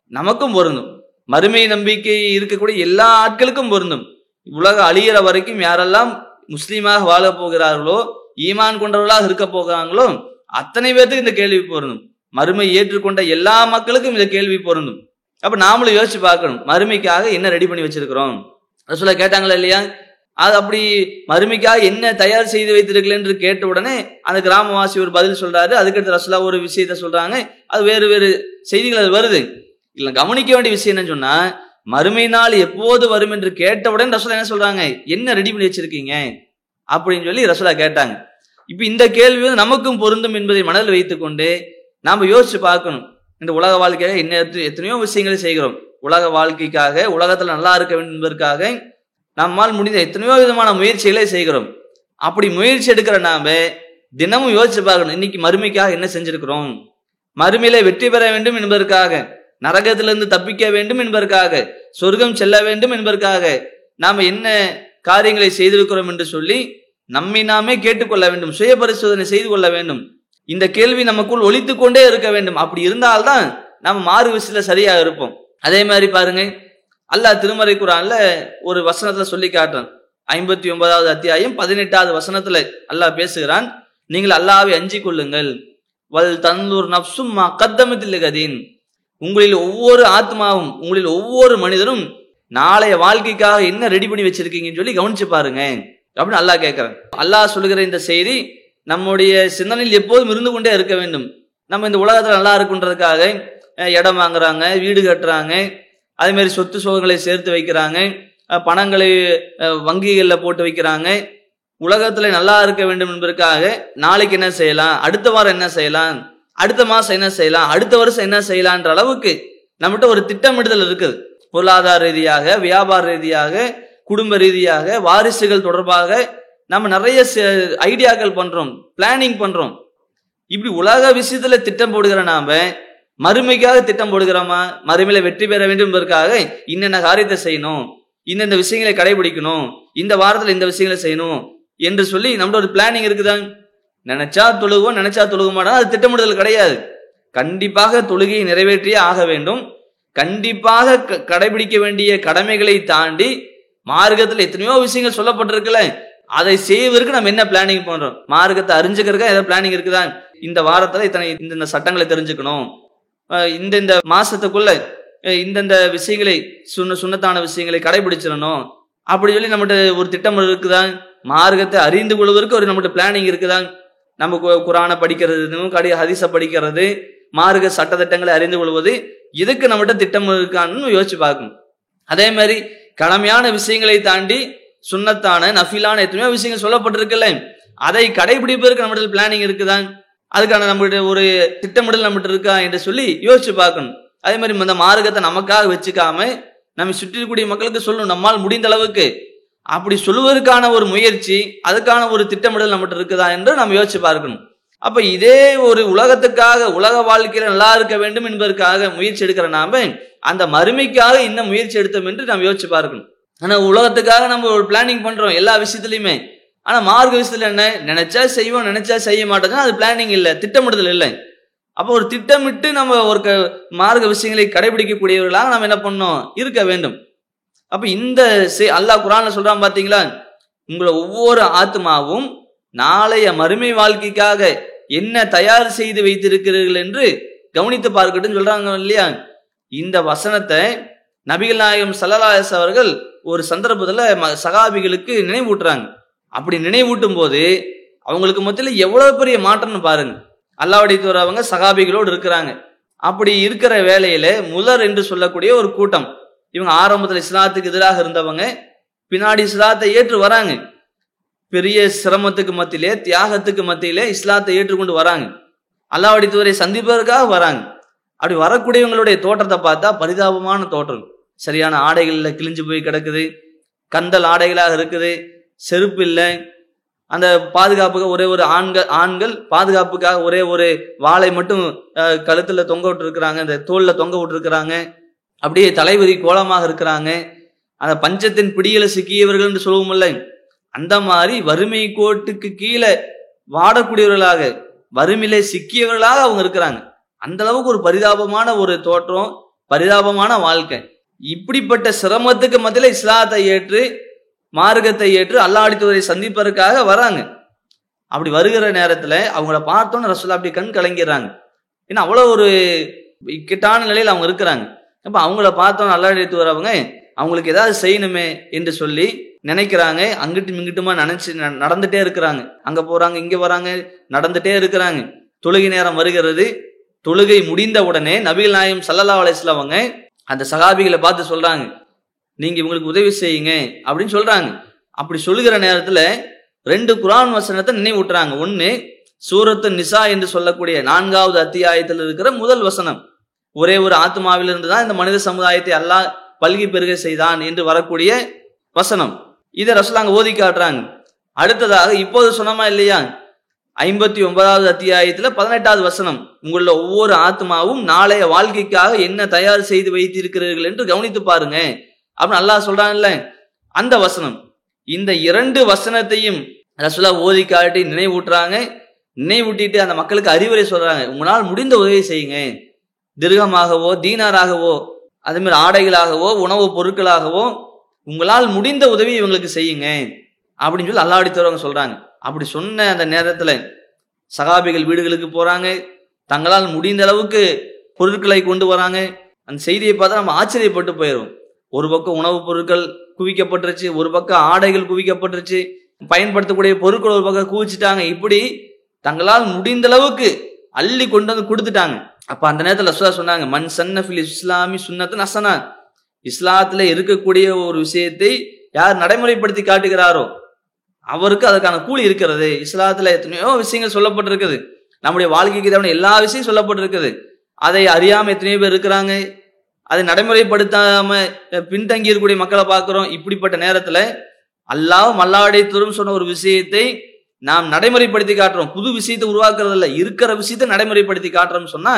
நமக்கும் பொருந்தும். மறுமை நம்பிக்கை இருக்கக்கூடிய எல்லா ஆட்களுக்கும் பொருந்தும். உலக அழியிற வரைக்கும் யாரெல்லாம் முஸ்லீமாக வாழ போகிறார்களோ ஈமான் கொண்டவர்களாக இருக்க போகிறாங்களோ அத்தனை பேர்த்துக்கு இந்த கேள்வி பொருந்தும். மறுமை ஏற்றுக்கொண்ட எல்லா மக்களுக்கும் இந்த கேள்வி பொருந்தும். அப்ப நாமளும் யோசிச்சு பார்க்கணும் மறுமைக்காக என்ன ரெடி பண்ணி வச்சிருக்கிறோம்? ரசூலா கேட்டாங்களா இல்லையா? அது அப்படி மறுமைக்காக என்ன தயார் செய்து வைத்திருக்கல என்று கேட்ட உடனே அந்த கிராமவாசி ஒரு பதில் சொல்றாரு. அதுக்கடுத்து ரசலா ஒரு விஷயத்த சொல்றாங்க. அது வேறு வேறு செய்திகள் அது வருது. இல்ல கவனிக்க வேண்டிய விஷயம் என்ன சொன்னா மறுமை நாள் எப்போது வரும் என்று கேட்டவுடன் ரசோலா என்ன சொல்றாங்க? என்ன ரெடி பண்ணி வச்சிருக்கீங்க? அப்படின்னு சொல்லி ரசோலா கேட்டாங்க. இப்ப இந்த கேள்வி வந்து நமக்கும் பொருந்தும் என்பதை மனதில் வைத்துக்கொண்டு நாம யோசிச்சு பார்க்கணும். இந்த உலக வாழ்க்கையாக என்ன எத்தனையோ விஷயங்களை செய்கிறோம். உலக வாழ்க்கைக்காக உலகத்துல நல்லா இருக்க வேண்டும் என்பதற்காக நம்மால் முடிந்த எத்தனையோ விதமான முயற்சிகளை செய்கிறோம். அப்படி முயற்சி எடுக்கிற நாம தினமும் யோசிச்சு பார்க்கணும் இன்னைக்கு மறுமைக்காக என்ன செஞ்சிருக்கிறோம்? மறுமையில வெற்றி பெற வேண்டும் என்பதற்காக நரகத்திலிருந்து தப்பிக்க வேண்டும் என்பதற்காக சொர்க்கம் செல்ல வேண்டும் என்பதற்காக நாம என்ன காரியங்களை செய்திருக்கிறோம் என்று சொல்லி நம்மை நாமே கேட்டுக்கொள்ள வேண்டும் சுய பரிசோதனை செய்து கொள்ள வேண்டும். இந்த கேள்வி நமக்குள் ஒழித்து கொண்டே இருக்க வேண்டும். அப்படி இருந்தால்தான் நம்ம மாறு விஷயத்துல சரியா இருப்போம். அதே மாதிரி பாருங்க அல்லாஹ் திருமறை குரான்ல ஒரு வசனத்துல சொல்லி காட்டுறான். ஐம்பத்தி ஒன்பதாவது அத்தியாயம் பதினெட்டாவது வசனத்துல அல்லாஹ் பேசுகிறான். நீங்கள் அல்லாவை அஞ்சி கொள்ளுங்கள். வல் தந்தூர் நப்சும் கத்தமத்தில் கதீன். உங்களில் ஒவ்வொரு ஆத்மாவும் உங்களில் ஒவ்வொரு மனிதரும் நாளைய வாழ்க்கைக்காக என்ன ரெடி பண்ணி வச்சிருக்கீங்கன்னு சொல்லி கவனிச்சு பாருங்க. அப்படின்னு அல்லாஹ் கேட்கிறேன் அல்லாஹ் சொல்லுகிற இந்த செய்தி நம்முடைய சிந்தனையில் எப்போதும் இருந்து கொண்டே இருக்க வேண்டும். நம்ம இந்த உலகத்துல நல்லா இருக்குன்றதுக்காக இடம் வாங்குறாங்க வீடு கட்டுறாங்க அதே மாதிரி சொத்து சுகங்களை சேர்த்து வைக்கிறாங்க. பணங்களை வங்கிகளில் போட்டு வைக்கிறாங்க. உலகத்துல நல்லா இருக்க வேண்டும் என்பதற்காக நாளைக்கு என்ன செய்யலாம்? அடுத்த வாரம் என்ன செய்யலாம்? அடுத்த மாசம் என்ன செய்யலாம்? அடுத்த வருஷம் என்ன செய்யலான்ற அளவுக்கு நம்மகிட்ட ஒரு திட்டமிடுதல் இருக்குது. பொருளாதார ரீதியாக வியாபார ரீதியாக குடும்ப ரீதியாக வாரிசுகள் தொடர்பாக நம்ம நிறைய ஐடியாக்கள் பண்றோம் பிளானிங் பண்றோம். இப்படி உலக விஷயத்துல திட்டம் போடுகிற நாம மறுமைக்காக திட்டம் போடுகிறோமா? மறுமையில வெற்றி பெற வேண்டும் என்பதற்காக இன்னென்ன காரியத்தை செய்யணும்? இந்தந்த விஷயங்களை கடைபிடிக்கணும்? இந்த வாரத்துல இந்த விஷயங்களை செய்யணும்? என்று சொல்லி நம்மளோட ஒரு பிளானிங் இருக்குதாங்க நினைச்சா தொழுகுவோம் நினைச்சா தொழுக மாட்டோம் அது திட்டமிடுதல் கிடையாது. கண்டிப்பாக தொழுகையை நிறைவேற்றியே ஆக வேண்டும். கண்டிப்பாக க- கடைபிடிக்க வேண்டிய கடமைகளை தாண்டி மார்க்கத்துல எத்தனையோ விஷயங்கள் சொல்லப்பட்டிருக்குல்ல. அதை செய்வதற்கு நம்ம என்ன பிளானிங் பண்றோம்? மார்க்கத்தை அறிஞ்சுக்கிறதுக்கா ஏதாவது பிளானிங் இருக்குதா? இந்த வாரத்துல இத்தனை இந்த சட்டங்களை தெரிஞ்சுக்கணும். இந்த இந்த மாசத்துக்குள்ள இந்தந்த விஷயங்களை சுண்ண சுண்ணத்தான விஷயங்களை கடைபிடிச்சிடணும். அப்படி சொல்லி நம்மகிட்ட ஒரு திட்டம் இருக்குதா மார்க்கத்தை அறிந்து கொள்வதற்கு ஒரு நம்மகிட்ட பிளானிங் இருக்குதா நம்ம கு- குரானை படிக்கிறது கடை ஹதீஸை படிக்கிறது மார்க்க சட்டத்திட்டங்களை அறிந்து கொள்வது இதுக்கு நம்மகிட்ட திட்டம் இருக்கான்னு யோசிச்சு பார்க்கணும். அதே மாதிரி கடமையான விஷயங்களை தாண்டி சுண்ணத்தான நஃபிலான எத்தனையோ விஷயங்கள் சொல்லப்பட்டிருக்குல்ல. அதை கடைபிடிப்பதற்கு நம்மகிட்ட பிளானிங் இருக்குதான். அதுக்கான நம்மகிட்ட ஒரு திட்டமிடல் நம்மகிட்ட இருக்கா என்று சொல்லி யோசிச்சு பார்க்கணும். அதே மாதிரி இந்த மார்க்கத்தை நமக்காக வச்சுக்காம நம்ம சுற்றி மக்களுக்கு சொல்லணும். நம்மால் முடிந்த அளவுக்கு. அப்படி சொல்லுவதற்கான ஒரு முயற்சி அதுக்கான ஒரு திட்டமிடல் நம்மகிட்ட இருக்குதா என்று நம்ம யோசிச்சு பார்க்கணும். அப்ப இதே ஒரு உலகத்துக்காக உலக வாழ்க்கையில நல்லா இருக்க வேண்டும் என்பதற்காக முயற்சி எடுக்கிற நாம அந்த மறுமைக்காக இன்னும் முயற்சி எடுத்தோம் என்று நாம் யோசிச்சு பார்க்கணும். ஆனா உலகத்துக்காக நம்ம ஒரு பிளானிங் பண்றோம். எல்லா விஷயத்துலயுமே. ஆனா மார்க்க விஷயத்துல என்ன? நினைச்சா செய்வோம் நினைச்சா செய்ய மாட்டோம்னா அது பிளானிங் இல்லை திட்டமிடுதல் இல்லை. அப்போ ஒரு திட்டமிட்டு நம்ம ஒரு க- மார்க்க விஷயங்களை கடைபிடிக்கக்கூடியவர்களாக நம்ம என்ன பண்ணோம்? இருக்க வேண்டும். அப்ப இந்த அல்லாஹ் குரான்ல சொல்றான் பாத்தீங்களா? உங்களை ஒவ்வொரு ஆத்மாவும் நாளைய மறுமை வாழ்க்கைக்காக என்ன தயார் செய்து வைத்திருக்கிறீர்கள் என்று கவனித்து பார்க்கட்டும் சொல்றாங்க இல்லையா? இந்த வசனத்தை நபிகள் நாயகம் சல்லல்லாஹு அவர்கள் ஒரு சந்தர்ப்பத்துல ம- சகாபிகளுக்கு நினைவூட்டுறாங்க. அப்படி நினைவூட்டும் போது அவங்களுக்கு மத்தியில் எவ்வளவு பெரிய மாற்றம்னு பாருங்க. அல்லாவுடைய தூரவங்க சகாபிகளோடு இருக்கிறாங்க. அப்படி இருக்கிற வேலையில முதர் என்று சொல்லக்கூடிய ஒரு கூட்டம். இவங்க ஆரம்பத்தில் இஸ்லாத்துக்கு எதிராக இருந்தவங்க பின்னாடி இஸ்லாத்தை ஏற்று வராங்க. பெரிய சிரமத்துக்கு மத்தியிலே தியாகத்துக்கு மத்தியிலே இஸ்லாத்தை ஏற்றுக்கொண்டு வராங்க. அல்லாவுடைய தூரை சந்திப்பதற்காக வராங்க. அப்படி வரக்கூடியவங்களுடைய தோற்றத்தை பார்த்தா பரிதாபமான தோற்றம். சரியான ஆடைகளில் கிழிஞ்சு போய் கிடக்குது. கந்தல் ஆடைகளாக இருக்குது. செருப்பு இல்லை. அந்த பாதுகாப்புக்கு ஒரே ஒரு ஆண்கள் ஆண்கள் பாதுகாப்புக்காக ஒரே ஒரு வாளை மட்டும் கழுத்துல தொங்க விட்டுருக்குறாங்க. இந்த தோல்ல தொங்க விட்டுருக்குறாங்க. அப்படியே தலைவரி கோலமாக இருக்கிறாங்க. அந்த பஞ்சத்தின் பிடியில சிக்கியவர்கள் என்று சொல்லுவோம்ல அந்த மாதிரி வறுமை கோட்டுக்கு கீழே வாடக்கூடியவர்களாக வறுமையில சிக்கியவர்களாக அவங்க இருக்கிறாங்க. அந்த அளவுக்கு ஒரு பரிதாபமான ஒரு தோற்றம் பரிதாபமான வாழ்க்கை. இப்படிப்பட்ட சிரமத்துக்கு மத்தியில இஸ்லாத்தை ஏற்று மார்க்கத்தை ஏற்று அல்லாடித்துவரை சந்திப்பதற்காக வராங்க. அப்படி வருகிற நேரத்தில் அவங்கள பார்த்தோன்னு ரசூலா அப்படி கண் கலங்கிறாங்க ஏன்னா அவ்வளோ ஒரு இக்கட்டான நிலையில் அவங்க இருக்கிறாங்க. அப்போ அவங்கள பார்த்தோன்னு அல்லாடித்து வரவங்க அவங்களுக்கு ஏதாவது செய்யணுமே என்று சொல்லி நினைக்கிறாங்க. அங்கிட்டும் இங்கிட்டுமா நினைச்சு நடந்துட்டே இருக்கிறாங்க. அங்கே போகிறாங்க இங்கே வராங்க நடந்துட்டே இருக்கிறாங்க. தொழுகை நேரம் வருகிறது. தொழுகை முடிந்த உடனே நபிகள் நாயம் சல்லல்லா அலிஸ்லாம் அவங்க அந்த சகாபிகளை பார்த்து சொல்றாங்க. நீங்க இவங்களுக்கு உதவி செய்யுங்க அப்படின்னு சொல்றாங்க. அப்படி சொல்லுகிற நேரத்துல ரெண்டு குரான் வசனத்தை நினைவூட்டுறாங்க. ஒண்ணு சூரத்து நிசா என்று சொல்லக்கூடிய நான்காவது அத்தியாயத்தில் இருக்கிற முதல் வசனம். ஒரே ஒரு ஆத்மாவிலிருந்து தான் இந்த மனித சமுதாயத்தை அல்லாஹ் பல்கி பெருக செய்தான் என்று வரக்கூடிய வசனம். இதை ரசலாங்க ஓதி காட்டுறாங்க. அடுத்ததாக இப்போது சொன்னமா இல்லையா? ஐம்பத்தி ஒன்பதாவது அத்தியாயத்துல பதினெட்டாவது வசனம். உங்களுடைய ஒவ்வொரு ஆத்மாவும் நாளைய வாழ்க்கைக்காக என்ன தயார் செய்து வைத்திருக்கிறீர்கள் என்று கவனித்து பாருங்க. அப்படின்னு அல்லாஹ் சொல்றான்ல. அந்த வசனம். இந்த இரண்டு வசனத்தையும் ரசுல்லா ஓதி காட்டி நினைவூட்டுறாங்க. நினைவூட்டிட்டு அந்த மக்களுக்கு அறிவுரை சொல்றாங்க. உங்களால் முடிந்த உதவி செய்யுங்க. திருகமாகவோ தீனாராகவோ அதே மாதிரி ஆடைகளாகவோ உணவுப் பொருட்களாகவோ உங்களால் முடிந்த உதவி இவங்களுக்கு செய்யுங்க. அப்படின்னு சொல்லி அல்லாடி தருவாங்க சொல்றாங்க. அப்படி சொன்ன அந்த நேரத்துல சகாபிகள் வீடுகளுக்கு போறாங்க. தங்களால் முடிந்த அளவுக்கு பொருட்களை கொண்டு வராங்க. அந்த செய்தியை பார்த்தா நம்ம ஆச்சரியப்பட்டு போயிடும் ஒரு பக்கம் உணவுப் பொருட்கள் குவிக்கப்பட்டுருச்சு ஒரு பக்கம் ஆடைகள் குவிக்கப்பட்டுருச்சு. பயன்படுத்தக்கூடிய பொருட்கள் ஒரு பக்கம் குவிச்சிட்டாங்க. இப்படி தங்களால் முடிந்த அளவுக்கு அள்ளி கொண்டு வந்து கொடுத்துட்டாங்க. அப்ப அந்த நேரத்தில் ரசூலா சொன்னாங்க மண் சன்னஃபில் இஸ்லாமி சுன்னத்து நசனா இஸ்லாத்துல இருக்கக்கூடிய ஒரு விஷயத்தை யார் நடைமுறைப்படுத்தி காட்டுகிறாரோ அவருக்கு அதுக்கான கூலி இருக்கிறது. இஸ்லாத்துல எத்தனையோ விஷயங்கள் சொல்லப்பட்டிருக்குது. நம்முடைய வாழ்க்கைக்கு தேவையான எல்லா விஷயம் சொல்லப்பட்டிருக்குது. அதை அறியாம எத்தனையோ பேர் இருக்கிறாங்க. அதை நடைமுறைப்படுத்தாம பின்தங்கி இருக்கக்கூடிய மக்களை பார்க்கிறோம். இப்படிப்பட்ட நேரத்துல அல்லாஹ் மல்லாடைத்தரும் சொன்ன ஒரு விஷயத்தை நாம் நடைமுறைப்படுத்தி காட்டுறோம். புது விஷயத்தை உருவாக்குறது இல்லை இருக்கிற விஷயத்தை நடைமுறைப்படுத்தி காட்டுறோம்னு சொன்னா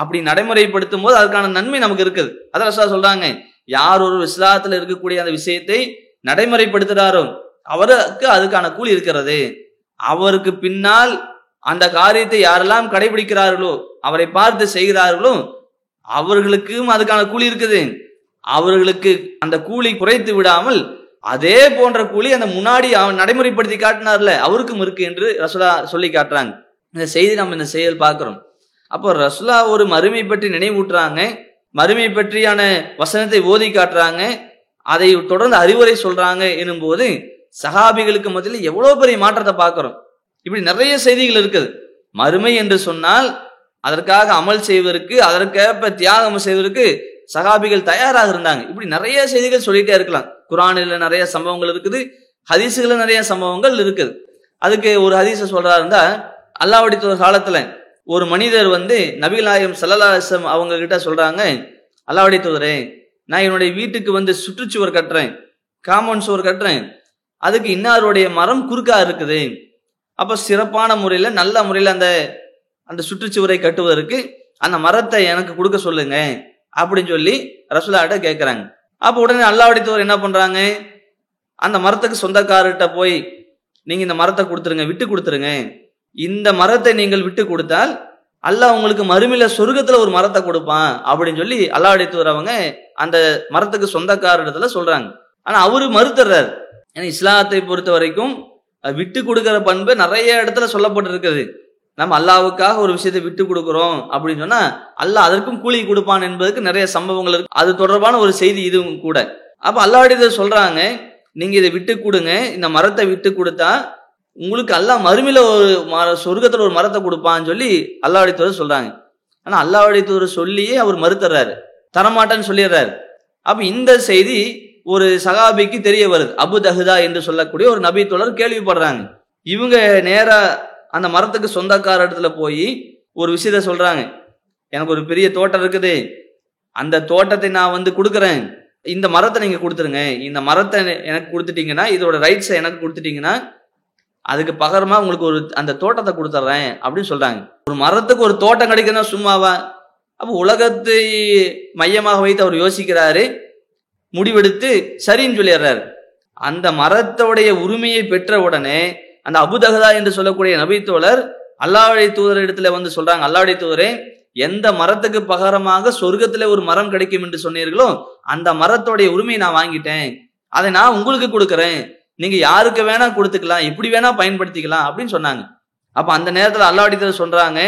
அப்படி நடைமுறைப்படுத்தும் போது அதுக்கான நன்மை நமக்கு இருக்குது. அதான் ரசூலா சொல்றாங்க யார் ஒரு இஸ்லாத்துல இருக்கக்கூடிய அந்த விஷயத்தை நடைமுறைப்படுத்துறாரோ அவருக்கு அதுக்கான கூலி இருக்கிறது. அவருக்கு பின்னால் அந்த காரியத்தை யாரெல்லாம் கடைபிடிக்கிறார்களோ அவரை பார்த்து செய்கிறார்களோ அவர்களுக்கும் அதுக்கான கூலி இருக்குது. அவர்களுக்கு அந்த கூலி குறைத்து விடாமல் அதே போன்ற கூலி அந்த முன்னாடி அவன் நடைமுறைப்படுத்தி காட்டினார்ல அவருக்கும் இருக்கு என்று ரசுலா சொல்லி காட்டுறாங்க. இந்த செய்தி நம்ம இந்த செயல் பார்க்கிறோம். அப்போ ரசுலா ஒரு மறுமை பற்றி நினைவூட்டுறாங்க. மறுமை பற்றியான வசனத்தை ஓதி காட்டுறாங்க. அதை தொடர்ந்து அறிவுரை சொல்றாங்க எனும்போது சகாபிகளுக்கு மத்தியில் எவ்வளவு பெரிய மாற்றத்தை பார்க்கிறோம். இப்படி நிறைய செய்திகள் இருக்குது. மறுமை என்று சொன்னால் அதற்காக அமல் செய்வதற்கு அதற்கேற்ப தியாகம் செய்வதற்கு சகாபிகள் தயாராக இருந்தாங்க. இப்படி நிறைய செய்திகள் சொல்லிட்டே இருக்கலாம். குரானில் நிறைய சம்பவங்கள் இருக்குது ஹதீஸுகளில் நிறைய சம்பவங்கள் இருக்குது. அதுக்கு ஒரு ஹதீஸை சொல்றா இருந்தா அல்லாவடி காலத்துல ஒரு மனிதர் வந்து நபிகளாயம் சல்லலாசம் அவங்க கிட்ட சொல்றாங்க அல்லாவடி தூதரே நான் என்னுடைய வீட்டுக்கு வந்து சுற்றுச்சுவர் கட்டுறேன் காம்பவுண்ட் சுவர் கட்டுறேன். அதுக்கு இன்னாருடைய மரம் குறுக்கா இருக்குது. அப்போ சிறப்பான முறையில நல்ல முறையில அந்த அந்த சுற்றுச்சுவரை கட்டுவதற்கு அந்த மரத்தை எனக்கு கொடுக்க சொல்லுங்க அப்படின்னு சொல்லி ரசுல்லாட்ட கேட்குறாங்க அப்போ உடனே அல்லாவடித்தவர் என்ன பண்ணுறாங்க அந்த மரத்துக்கு சொந்தக்காரர்கிட்ட போய் நீங்கள் இந்த மரத்தை கொடுத்துருங்க விட்டு கொடுத்துருங்க. இந்த மரத்தை நீங்கள் விட்டு கொடுத்தால் அல்லாஹ் உங்களுக்கு மறுமையில சொர்க்கத்துல ஒரு மரத்தை கொடுப்பான் அப்படின்னு சொல்லி அல்லாஹ் அவங்க அந்த மரத்துக்கு சொந்தக்காரிடத்துல சொல்கிறாங்க சொல்றாங்க. ஆனா அவரு மறுத்துறாரு. ஏன்னா இஸ்லாத்தை பொறுத்த வரைக்கும் விட்டு கொடுக்கிற பண்பு நிறைய இடத்துல சொல்லப்பட்டிருக்குது. நம்ம அல்லாவுக்காக ஒரு விஷயத்தை விட்டு கொடுக்குறோம் அப்படின்னு சொன்னா அல்லாஹ் அதற்கும் கூலி கொடுப்பான் என்பதற்கு நிறைய சம்பவங்கள் இருக்கு. அது தொடர்பான ஒரு செய்தி இதுவும் கூட. அப்ப அல்லாவுடைய சொல்றாங்க நீங்க இதை விட்டு கொடுங்க இந்த மரத்தை விட்டு கொடுத்தா உங்களுக்கு அல்லாஹ் மறுமையில ஒரு மர சொர்க்கத்துல ஒரு மரத்தை கொடுப்பான்னு சொல்லி அல்லாஹ் சொல்றாங்க. ஆனா அல்லாஹ் சொல்லியே அவர் மறுத்துறாரு. தரமாட்டேன்னு சொல்லிடுறாரு. அப்ப இந்த செய்தி ஒரு சகாபிக்கு தெரிய வருது. அபு தஹுதா என்று சொல்லக்கூடிய ஒரு நபி தொடர் கேள்விப்படுறாங்க. இவங்க நேரா அந்த மரத்துக்கு சொந்தக்கார இடத்துல போய் ஒரு விஷயத்த சொல்றாங்க. எனக்கு ஒரு பெரிய தோட்டம் இருக்குது. அந்த தோட்டத்தை நான் வந்து கொடுக்குறேன். இந்த மரத்தை நீங்க கொடுத்துருங்க. இந்த மரத்தை எனக்கு கொடுத்துட்டீங்கன்னா இதோட ரைட்ஸை எனக்கு கொடுத்துட்டீங்கன்னா அதுக்கு பகரமா உங்களுக்கு ஒரு அந்த தோட்டத்தை கொடுத்துட்றேன் அப்படின்னு சொல்றாங்க. ஒரு மரத்துக்கு ஒரு தோட்டம் கிடைக்குதுன்னா சும்மாவா? அப்போ உலகத்தை மையமாக வைத்து அவர் யோசிக்கிறாரு. முடிவெடுத்து சரின்னு சொல்லிடுறாரு. அந்த மரத்தோடைய உரிமையை பெற்ற உடனே அந்த அபுதகதா என்று சொல்லக்கூடிய நபித்தோழர் அல்லாவுடைய தூதர் இடத்துல வந்து சொல்றாங்க. அல்லாவுடைய தூதரே எந்த மரத்துக்கு பகரமாக சொர்க்கத்துல ஒரு மரம் கிடைக்கும் என்று சொன்னீர்களோ அந்த மரத்தோடைய உரிமையை நான் வாங்கிட்டேன். அதை நான் உங்களுக்கு கொடுக்குறேன். நீங்க யாருக்கு வேணா கொடுத்துக்கலாம் எப்படி வேணா பயன்படுத்திக்கலாம் அப்படின்னு சொன்னாங்க. அப்ப அந்த நேரத்துல அல்லாவுடைய சொல்றாங்க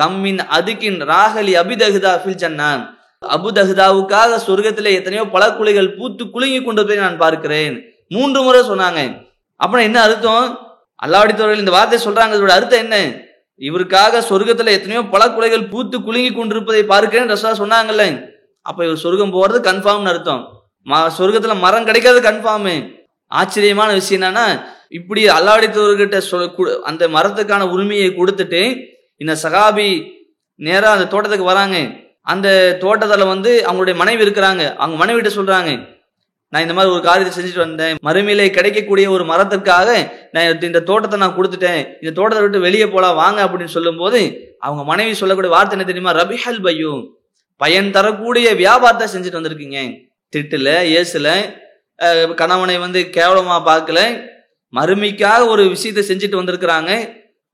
கம்மின் அதுக்கின் ராகலி அபிதகுதா ஃபில் ஜன்னான் அபுதகுதாவுக்காக சொர்க்கத்துல எத்தனையோ குழிகள் பூத்து குலுங்கி கொண்டு போய் நான் பார்க்கிறேன். மூன்று முறை சொன்னாங்க. அப்புறம் என்ன அர்த்தம்? அல்லாவடித்தவர்கள் இந்த வார்த்தை சொல்றாங்க இதோட அர்த்தம் என்ன? இவருக்காக சொர்க்கத்துல எத்தனையோ பல குலைகள் பூத்து குலுங்கி கொண்டிருப்பதை பார்க்கிறேன் ரசா சொன்னாங்கல்ல. அப்ப இவர் சொர்க்கம் போறது கன்ஃபார்ம்னு அர்த்தம். சொர்க்கத்துல மரம் கிடைக்காது கன்ஃபார்மு. ஆச்சரியமான விஷயம் என்னன்னா இப்படி அல்லாடித்தவர்கிட்ட சொல் அந்த மரத்துக்கான உரிமையை கொடுத்துட்டு இந்த சகாபி நேரா அந்த தோட்டத்துக்கு வராங்க. அந்த தோட்டத்துல வந்து அவங்களுடைய மனைவி இருக்கிறாங்க. அவங்க மனைவிட்ட சொல்றாங்க நான் இந்த மாதிரி ஒரு காரியத்தை செஞ்சுட்டு வந்தேன். மறுமையிலே கிடைக்கக்கூடிய ஒரு மரத்திற்காக நான் இந்த தோட்டத்தை நான் கொடுத்துட்டேன். இந்த தோட்டத்தை விட்டு வெளியே போலாம் வாங்க அப்படின்னு சொல்லும்போது அவங்க மனைவி சொல்லக்கூடிய வார்த்தை என்ன தெரியுமா? ரபிஹல் பையும் பயன் தரக்கூடிய வியாபாரத்தை செஞ்சுட்டு வந்திருக்கீங்க. திட்டுல ஏசுல கணவனை வந்து கேவலமா பார்க்கல. மறுமைக்காக ஒரு விஷயத்தை செஞ்சுட்டு வந்திருக்கிறாங்க.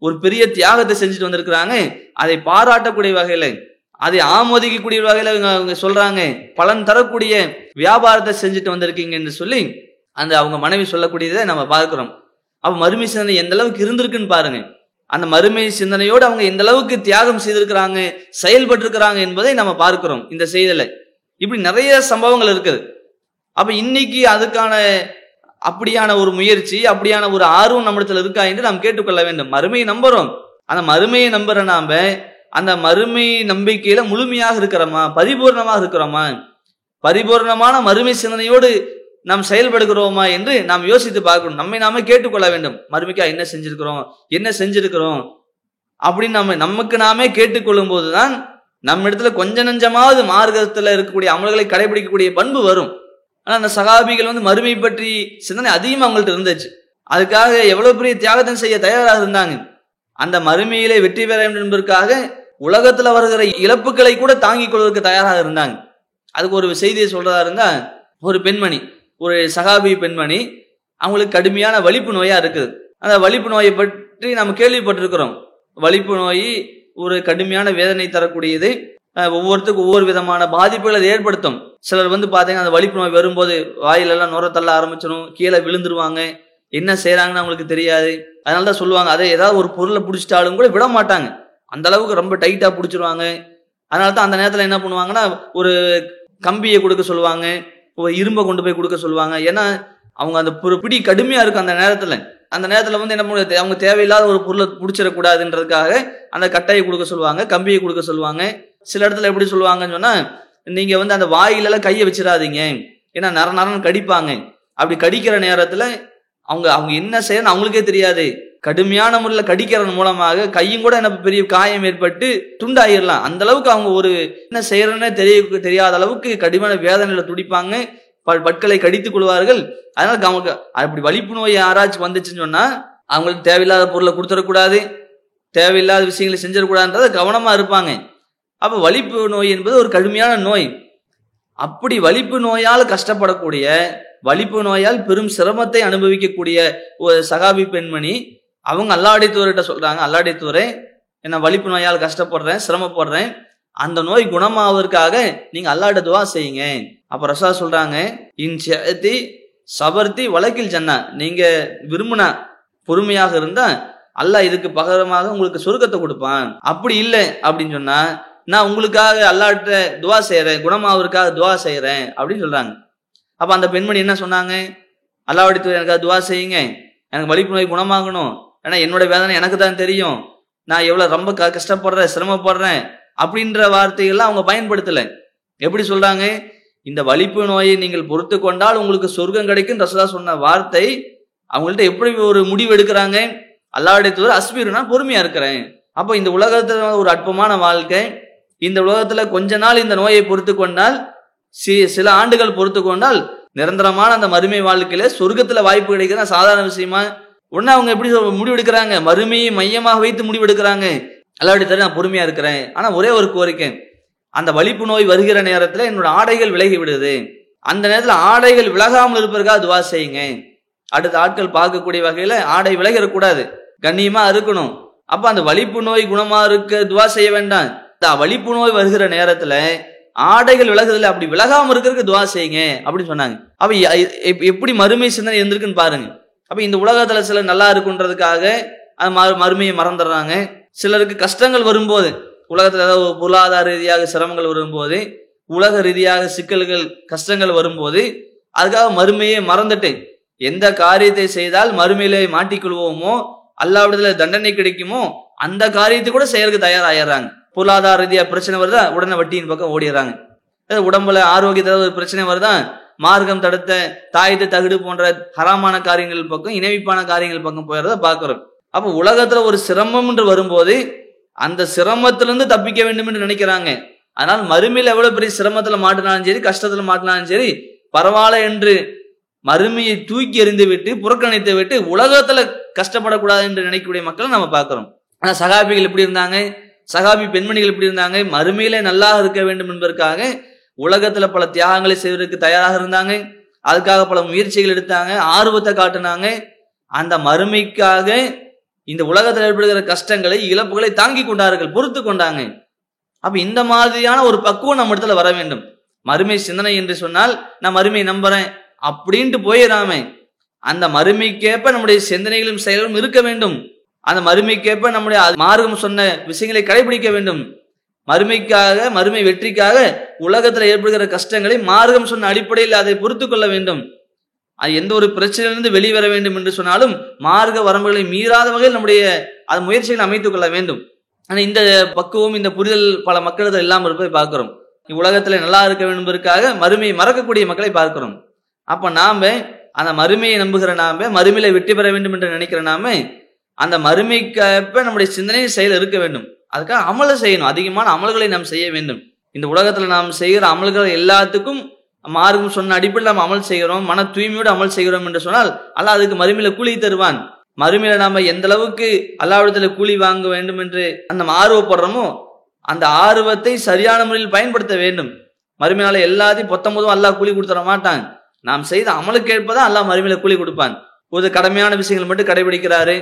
ஒரு பெரிய தியாகத்தை செஞ்சுட்டு வந்திருக்கிறாங்க. அதை பாராட்டக்கூடிய வகையில அதை ஆமோதிக்கக்கூடிய வகையில இவங்க அவங்க சொல்றாங்க. பலன் தரக்கூடிய வியாபாரத்தை செஞ்சுட்டு வந்திருக்கீங்க என்று சொல்லி அந்த அவங்க மனைவி சொல்லக்கூடியதை நம்ம பார்க்கிறோம். அப்ப மறுமை சிந்தனை எந்த அளவுக்கு இருந்திருக்குன்னு பாருங்க. அந்த மறுமை சிந்தனையோடு அவங்க எந்த அளவுக்கு தியாகம் செய்திருக்கிறாங்க செயல்பட்டு இருக்கிறாங்க என்பதை நம்ம பார்க்கிறோம் இந்த செய்தியில. இப்படி நிறைய சம்பவங்கள் இருக்குது. அப்ப இன்னைக்கு அதுக்கான அப்படியான ஒரு முயற்சி அப்படியான ஒரு ஆர்வம் நம்மிடத்துல இருக்கா என்று நாம் கேட்டுக்கொள்ள வேண்டும். மறுமையை நம்புறோம். அந்த மறுமையை நம்புற நாம அந்த மறுமை நம்பிக்கையில முழுமையாக இருக்கிறோமா? பரிபூர்ணமாக இருக்கிறோமா? பரிபூர்ணமான மறுமை சிந்தனையோடு நாம் செயல்படுகிறோமா என்று நாம் யோசித்து பார்க்கணும். நம்மை நாமே கேட்டுக்கொள்ள வேண்டும். மறுமைக்கா என்ன செஞ்சிருக்கிறோம்? என்ன செஞ்சிருக்கிறோம்? அப்படின்னு நம்ம நமக்கு நாமே கேட்டுக்கொள்ளும் போதுதான் நம்ம இடத்துல கொஞ்ச நஞ்சமாவது மார்க்கத்துல இருக்கக்கூடிய அமல்களை கடைபிடிக்கக்கூடிய பண்பு வரும். ஆனா அந்த சகாபிகள் வந்து மறுமை பற்றி சிந்தனை அதிகமாக அவங்கள்ட்ட இருந்துச்சு. அதுக்காக எவ்வளவு பெரிய தியாகத்தை செய்ய தயாராக இருந்தாங்க? அந்த மறுமையிலே வெற்றி பெற வேண்டும் என்பதற்காக உலகத்துல வருகிற இழப்புகளை கூட தாங்கிக் கொள்வதற்கு தயாராக இருந்தாங்க. அதுக்கு ஒரு செய்தியை சொல்றதா இருந்தா ஒரு பெண்மணி ஒரு சகாபி பெண்மணி அவங்களுக்கு கடுமையான வலிப்பு நோயா இருக்குது. அந்த வலிப்பு நோயை பற்றி நம்ம கேள்விப்பட்டிருக்கிறோம். வலிப்பு நோய் ஒரு கடுமையான வேதனை தரக்கூடியது. ஒவ்வொருத்துக்கும் ஒவ்வொரு விதமான பாதிப்புகளை அது ஏற்படுத்தும். சிலர் வந்து பார்த்தீங்கன்னா அந்த வலிப்பு நோய் வரும்போது வாயிலெல்லாம் நுர தள்ள ஆரம்பிச்சிடும் கீழே விழுந்துருவாங்க. என்ன செய்யறாங்கன்னு அவங்களுக்கு தெரியாது. அதனால தான் சொல்லுவாங்க அதை ஏதாவது ஒரு பொருளை பிடிச்சிட்டாலும் கூட விட மாட்டாங்க அந்த அளவுக்கு ரொம்ப டைட்டா பிடிச்சிருவாங்க. அதனால தான் அந்த நேரத்தில் என்ன பண்ணுவாங்கன்னா ஒரு கம்பியை கொடுக்க சொல்லுவாங்க ஒரு இரும்பை கொண்டு போய் கொடுக்க சொல்லுவாங்க. ஏன்னா அவங்க அந்த ஒரு பிடி கடுமையாக இருக்கும் அந்த நேரத்தில். அந்த நேரத்தில் வந்து என்ன பண்ணுறது அவங்க தேவையில்லாத ஒரு பொருளை பிடிச்சிடக்கூடாதுன்றதுக்காக அந்த கட்டையை கொடுக்க சொல்லுவாங்க கம்பியை கொடுக்க சொல்லுவாங்க. சில இடத்துல எப்படி சொல்லுவாங்கன்னு சொன்னால் நீங்கள் வந்து அந்த வாயிலெல்லாம் கையை வச்சிடாதீங்க. ஏன்னா நர நரன்னு கடிப்பாங்க. அப்படி கடிக்கிற நேரத்தில் அவங்க அவங்க என்ன செய்யணும் அவங்களுக்கே தெரியாது. கடுமையான முறையில் கடிக்கிறதன் மூலமாக கையும் கூட என்ன பெரிய காயம் ஏற்பட்டு துண்டாயிரலாம். அந்த அளவுக்கு அவங்க ஒரு என்ன செய்யறன்னு தெரிய தெரியாத அளவுக்கு கடுமையான வேதனையில துடிப்பாங்க. பற்களை கடித்துக் கொள்வார்கள். அதனால அவங்க அப்படி வலிப்பு நோய் யாராச்சும் வந்துச்சுன்னு சொன்னா அவங்களுக்கு தேவையில்லாத பொருளை கொடுத்துடக்கூடாது. தேவையில்லாத விஷயங்களை செஞ்சிடக்கூடாதுன்றத கவனமா இருப்பாங்க. அப்ப வலிப்பு நோய் என்பது ஒரு கடுமையான நோய். அப்படி வலிப்பு நோயால் கஷ்டப்படக்கூடிய வலிப்பு நோயால் பெரும் சிரமத்தை அனுபவிக்கக்கூடிய ஒரு சகாபி பெண்மணி அவங்க அல்லாடித்தூர்கிட்ட சொல்றாங்க அல்லாடித்தூரே என்ன வலிப்பு நோயால் கஷ்டப்படுறேன் சிரமப்படுறேன். அந்த நோய் குணமாவதற்காக நீங்க அல்லாட துவா செய்யுங்க. அப்ப ரசா சொல்றாங்க இன் சபர்த்தி வழக்கில் ஜன்னா நீங்க விரும்பினா பொறுமையாக இருந்தா அல்லாஹ் இதுக்கு பகரமாக உங்களுக்கு சுருக்கத்தை கொடுப்பான். அப்படி இல்லை அப்படின்னு சொன்னா நான் உங்களுக்காக அல்லாட்ட துவா செய்யறேன் குணமாவதற்காக துவா செய்யறேன் அப்படின்னு சொல்றாங்க. அப்ப அந்த பெண்மணி என்ன சொன்னாங்க அல்லாஹ்விடத்துல எனக்காக துவா செய்யுங்க. எனக்கு வலிப்பு நோய் குணமாகணும். ஏன்னா என்னோட வேதனை எனக்கு தான் தெரியும். நான் எவ்வளவு ரொம்ப க- கஷ்டப்படுறேன் சிரமப்படுறேன் அப்படின்ற வார்த்தைகள்லாம் அவங்க பயன்படுத்தல. எப்படி சொல்றாங்க? இந்த வலிப்பு நோயை நீங்கள் பொறுத்து கொண்டால் உங்களுக்கு சொர்க்கம் கிடைக்கும் ரசதா சொன்ன வார்த்தை அவங்கள்ட்ட எப்படி ஒரு முடிவு எடுக்கிறாங்க? அல்லாவுடைய தூர் அஸ்பீர் நான் பொறுமையா இருக்கிறேன். அப்போ இந்த உலகத்துல ஒரு அற்பமான வாழ்க்கை. இந்த உலகத்துல கொஞ்ச நாள் இந்த நோயை பொறுத்து கொண்டால் சி- சில ஆண்டுகள் பொறுத்து கொண்டால் நிரந்தரமான அந்த மறுமை வாழ்க்கையில சொர்க்கத்துல வாய்ப்பு கிடைக்கிற சாதாரண விஷயமா உடனே அவங்க எப்படி சொல்~ முடிவு எடுக்கிறாங்க மறுமையை மையமாக வைத்து முடிவு எடுக்கிறாங்க அல்லாவுடைய தர நான் பொறுமையா இருக்கிறேன். ஆனா ஒரே ஒரு கோரிக்கை. அந்த வலிப்பு நோய் வருகிற நேரத்துல என்னோட ஆடைகள் விலகி விடுது. அந்த நேரத்துல ஆடைகள் விலகாமல் இருப்பதற்காக துவா செய்யுங்க. அடுத்த ஆட்கள் பார்க்கக்கூடிய வகையில ஆடை விலகிடக்கூடாது. கண்ணியமா இருக்கணும். அப்ப அந்த வலிப்பு நோய் குணமா இருக்க துவா செய்ய வேண்டாம். இந்த வலிப்பு நோய் வருகிற நேரத்துல ஆடைகள் விலகுதுல அப்படி விலகாம இருக்கிறதுக்கு துவா செய்யுங்க. அப்படின்னு சொன்னாங்க. அப்ப எப்படி மறுமை சிந்தனை இருந்திருக்குன்னு பாருங்க. அப்போ இந்த உலகத்தில் சிலர் நல்லா இருக்குன்றதுக்காக அது மறு- மறுமையை மறந்துடுறாங்க. சிலருக்கு கஷ்டங்கள் வரும்போது உலகத்தில் ஏதாவது பொருளாதார ரீதியாக சிரமங்கள் வரும்போது உலக ரீதியாக சிக்கல்கள் கஷ்டங்கள் வரும்போது அதுக்காக மறுமையை மறந்துட்டு எந்த காரியத்தை செய்தால் மறுமையிலே மாட்டிக்கொள்வோமோ அல்லாவிடத்துல தண்டனை கிடைக்குமோ அந்த காரியத்தை கூட செய்யறதுக்கு தயாராகிடுறாங்க பொருளாதார ரீதியா பிரச்சனை வருதா உடனே வட்டியின் பக்கம் ஓடிடுறாங்க. உடம்புல ஆரோக்கியத்தில் ஒரு பிரச்சனை வருதா மார்க்கம் தடுத்த தாயத்தை தகுடு போன்ற ஹராமான காரியங்கள் பக்கம் இணைவிப்பான காரியங்கள் பக்கம் போயிடுறத பார்க்குறோம். அப்ப உலகத்துல ஒரு சிரமம் என்று வரும்போது அந்த சிரமத்திலிருந்து தப்பிக்க வேண்டும் என்று நினைக்கிறாங்க. அதனால் மறுமையில் எவ்வளவு பெரிய சிரமத்துல மாட்டினாலும் சரி கஷ்டத்துல மாட்டினாலும் சரி பரவாயில்ல என்று மறுமையை தூக்கி எறிந்து விட்டு புறக்கணித்து விட்டு உலகத்துல கஷ்டப்படக்கூடாது என்று நினைக்கக்கூடிய மக்களை நம்ம பார்க்கிறோம். ஆனா சகாபிகள் எப்படி இருந்தாங்க? சகாபி பெண்மணிகள் எப்படி இருந்தாங்க? மறுமையிலே நல்லா இருக்க வேண்டும் என்பதற்காக உலகத்துல பல தியாகங்களை செய்வதற்கு தயாராக இருந்தாங்க. அதுக்காக பல முயற்சிகள் எடுத்தாங்க. ஆர்வத்தை காட்டினாங்க. அந்த மறுமைக்காக இந்த உலகத்தில் ஏற்படுகிற கஷ்டங்களை இழப்புகளை தாங்கி கொண்டார்கள் பொறுத்து கொண்டாங்க. அப்ப இந்த மாதிரியான ஒரு பக்குவம் நம்ம இடத்துல வர வேண்டும். மறுமை சிந்தனை என்று சொன்னால் நான் மறுமையை நம்புறேன் அப்படின்ட்டு போயிடாம அந்த மறுமைக்கேற்ப நம்முடைய சிந்தனைகளும் செயல்களும் இருக்க வேண்டும். அந்த மறுமைக்கேற்ப நம்முடைய மார்க்கம் சொன்ன விஷயங்களை கடைபிடிக்க வேண்டும். மறுமைக்காக மறுமை வெற்றிக்காக உலகத்தில் ஏற்படுகிற கஷ்டங்களை மார்க்கம் சொன்ன அடிப்படையில் அதை பொறுத்து கொள்ள வேண்டும். அது எந்த ஒரு பிரச்சனையிலிருந்து வெளிவர வேண்டும் என்று சொன்னாலும் மார்க்க வரம்புகளை மீறாத வகையில் நம்முடைய அது முயற்சிகளை அமைத்துக் கொள்ள வேண்டும். ஆனால் இந்த பக்குவம் இந்த புரிதல் பல மக்களிடத்தில் இல்லாமல் இருப்பதை பார்க்கிறோம். உலகத்துல நல்லா இருக்க வேண்டும் என்பதற்காக மறுமையை மறக்கக்கூடிய மக்களை பார்க்கிறோம். அப்ப நாம அந்த மறுமையை நம்புகிற நாம மறுமையில வெற்றி பெற வேண்டும் என்று நினைக்கிற நாம அந்த மறுமைக்கேற்ப நம்முடைய சிந்தனை செயல் இருக்க வேண்டும். அதுக்காக அமலை செய்யணும். அதிகமான அமல்களை நாம் செய்ய வேண்டும். இந்த உலகத்தில் நாம் செய்கிற அமல்கள் எல்லாத்துக்கும் மார்க்கம் சொன்ன அடிப்படையில் நாம் அமல் செய்கிறோம். மன தூய்மையோடு அமல் செய்கிறோம் என்று சொன்னால் அல்லாஹ் அதுக்கு மறுமையில கூலி தருவான். மறுமையில நாம எந்த அளவுக்கு அல்லாவிடத்துல கூலி வாங்க வேண்டும் என்று அந்த ஆர்வப்படுறோமோ அந்த ஆர்வத்தை சரியான முறையில் பயன்படுத்த வேண்டும். மறுமையினால எல்லாத்தையும் பொத்தம்போதும் அல்லாஹ் கூலி கொடுத்துட மாட்டான். நாம் செய்த அமலுக்கு ஏற்பதான் அல்லாஹ் மறுமையில கூலி கொடுப்பான். ஒரு கடமையான விஷயங்கள் மட்டும் கடைபிடிக்கிறாரு.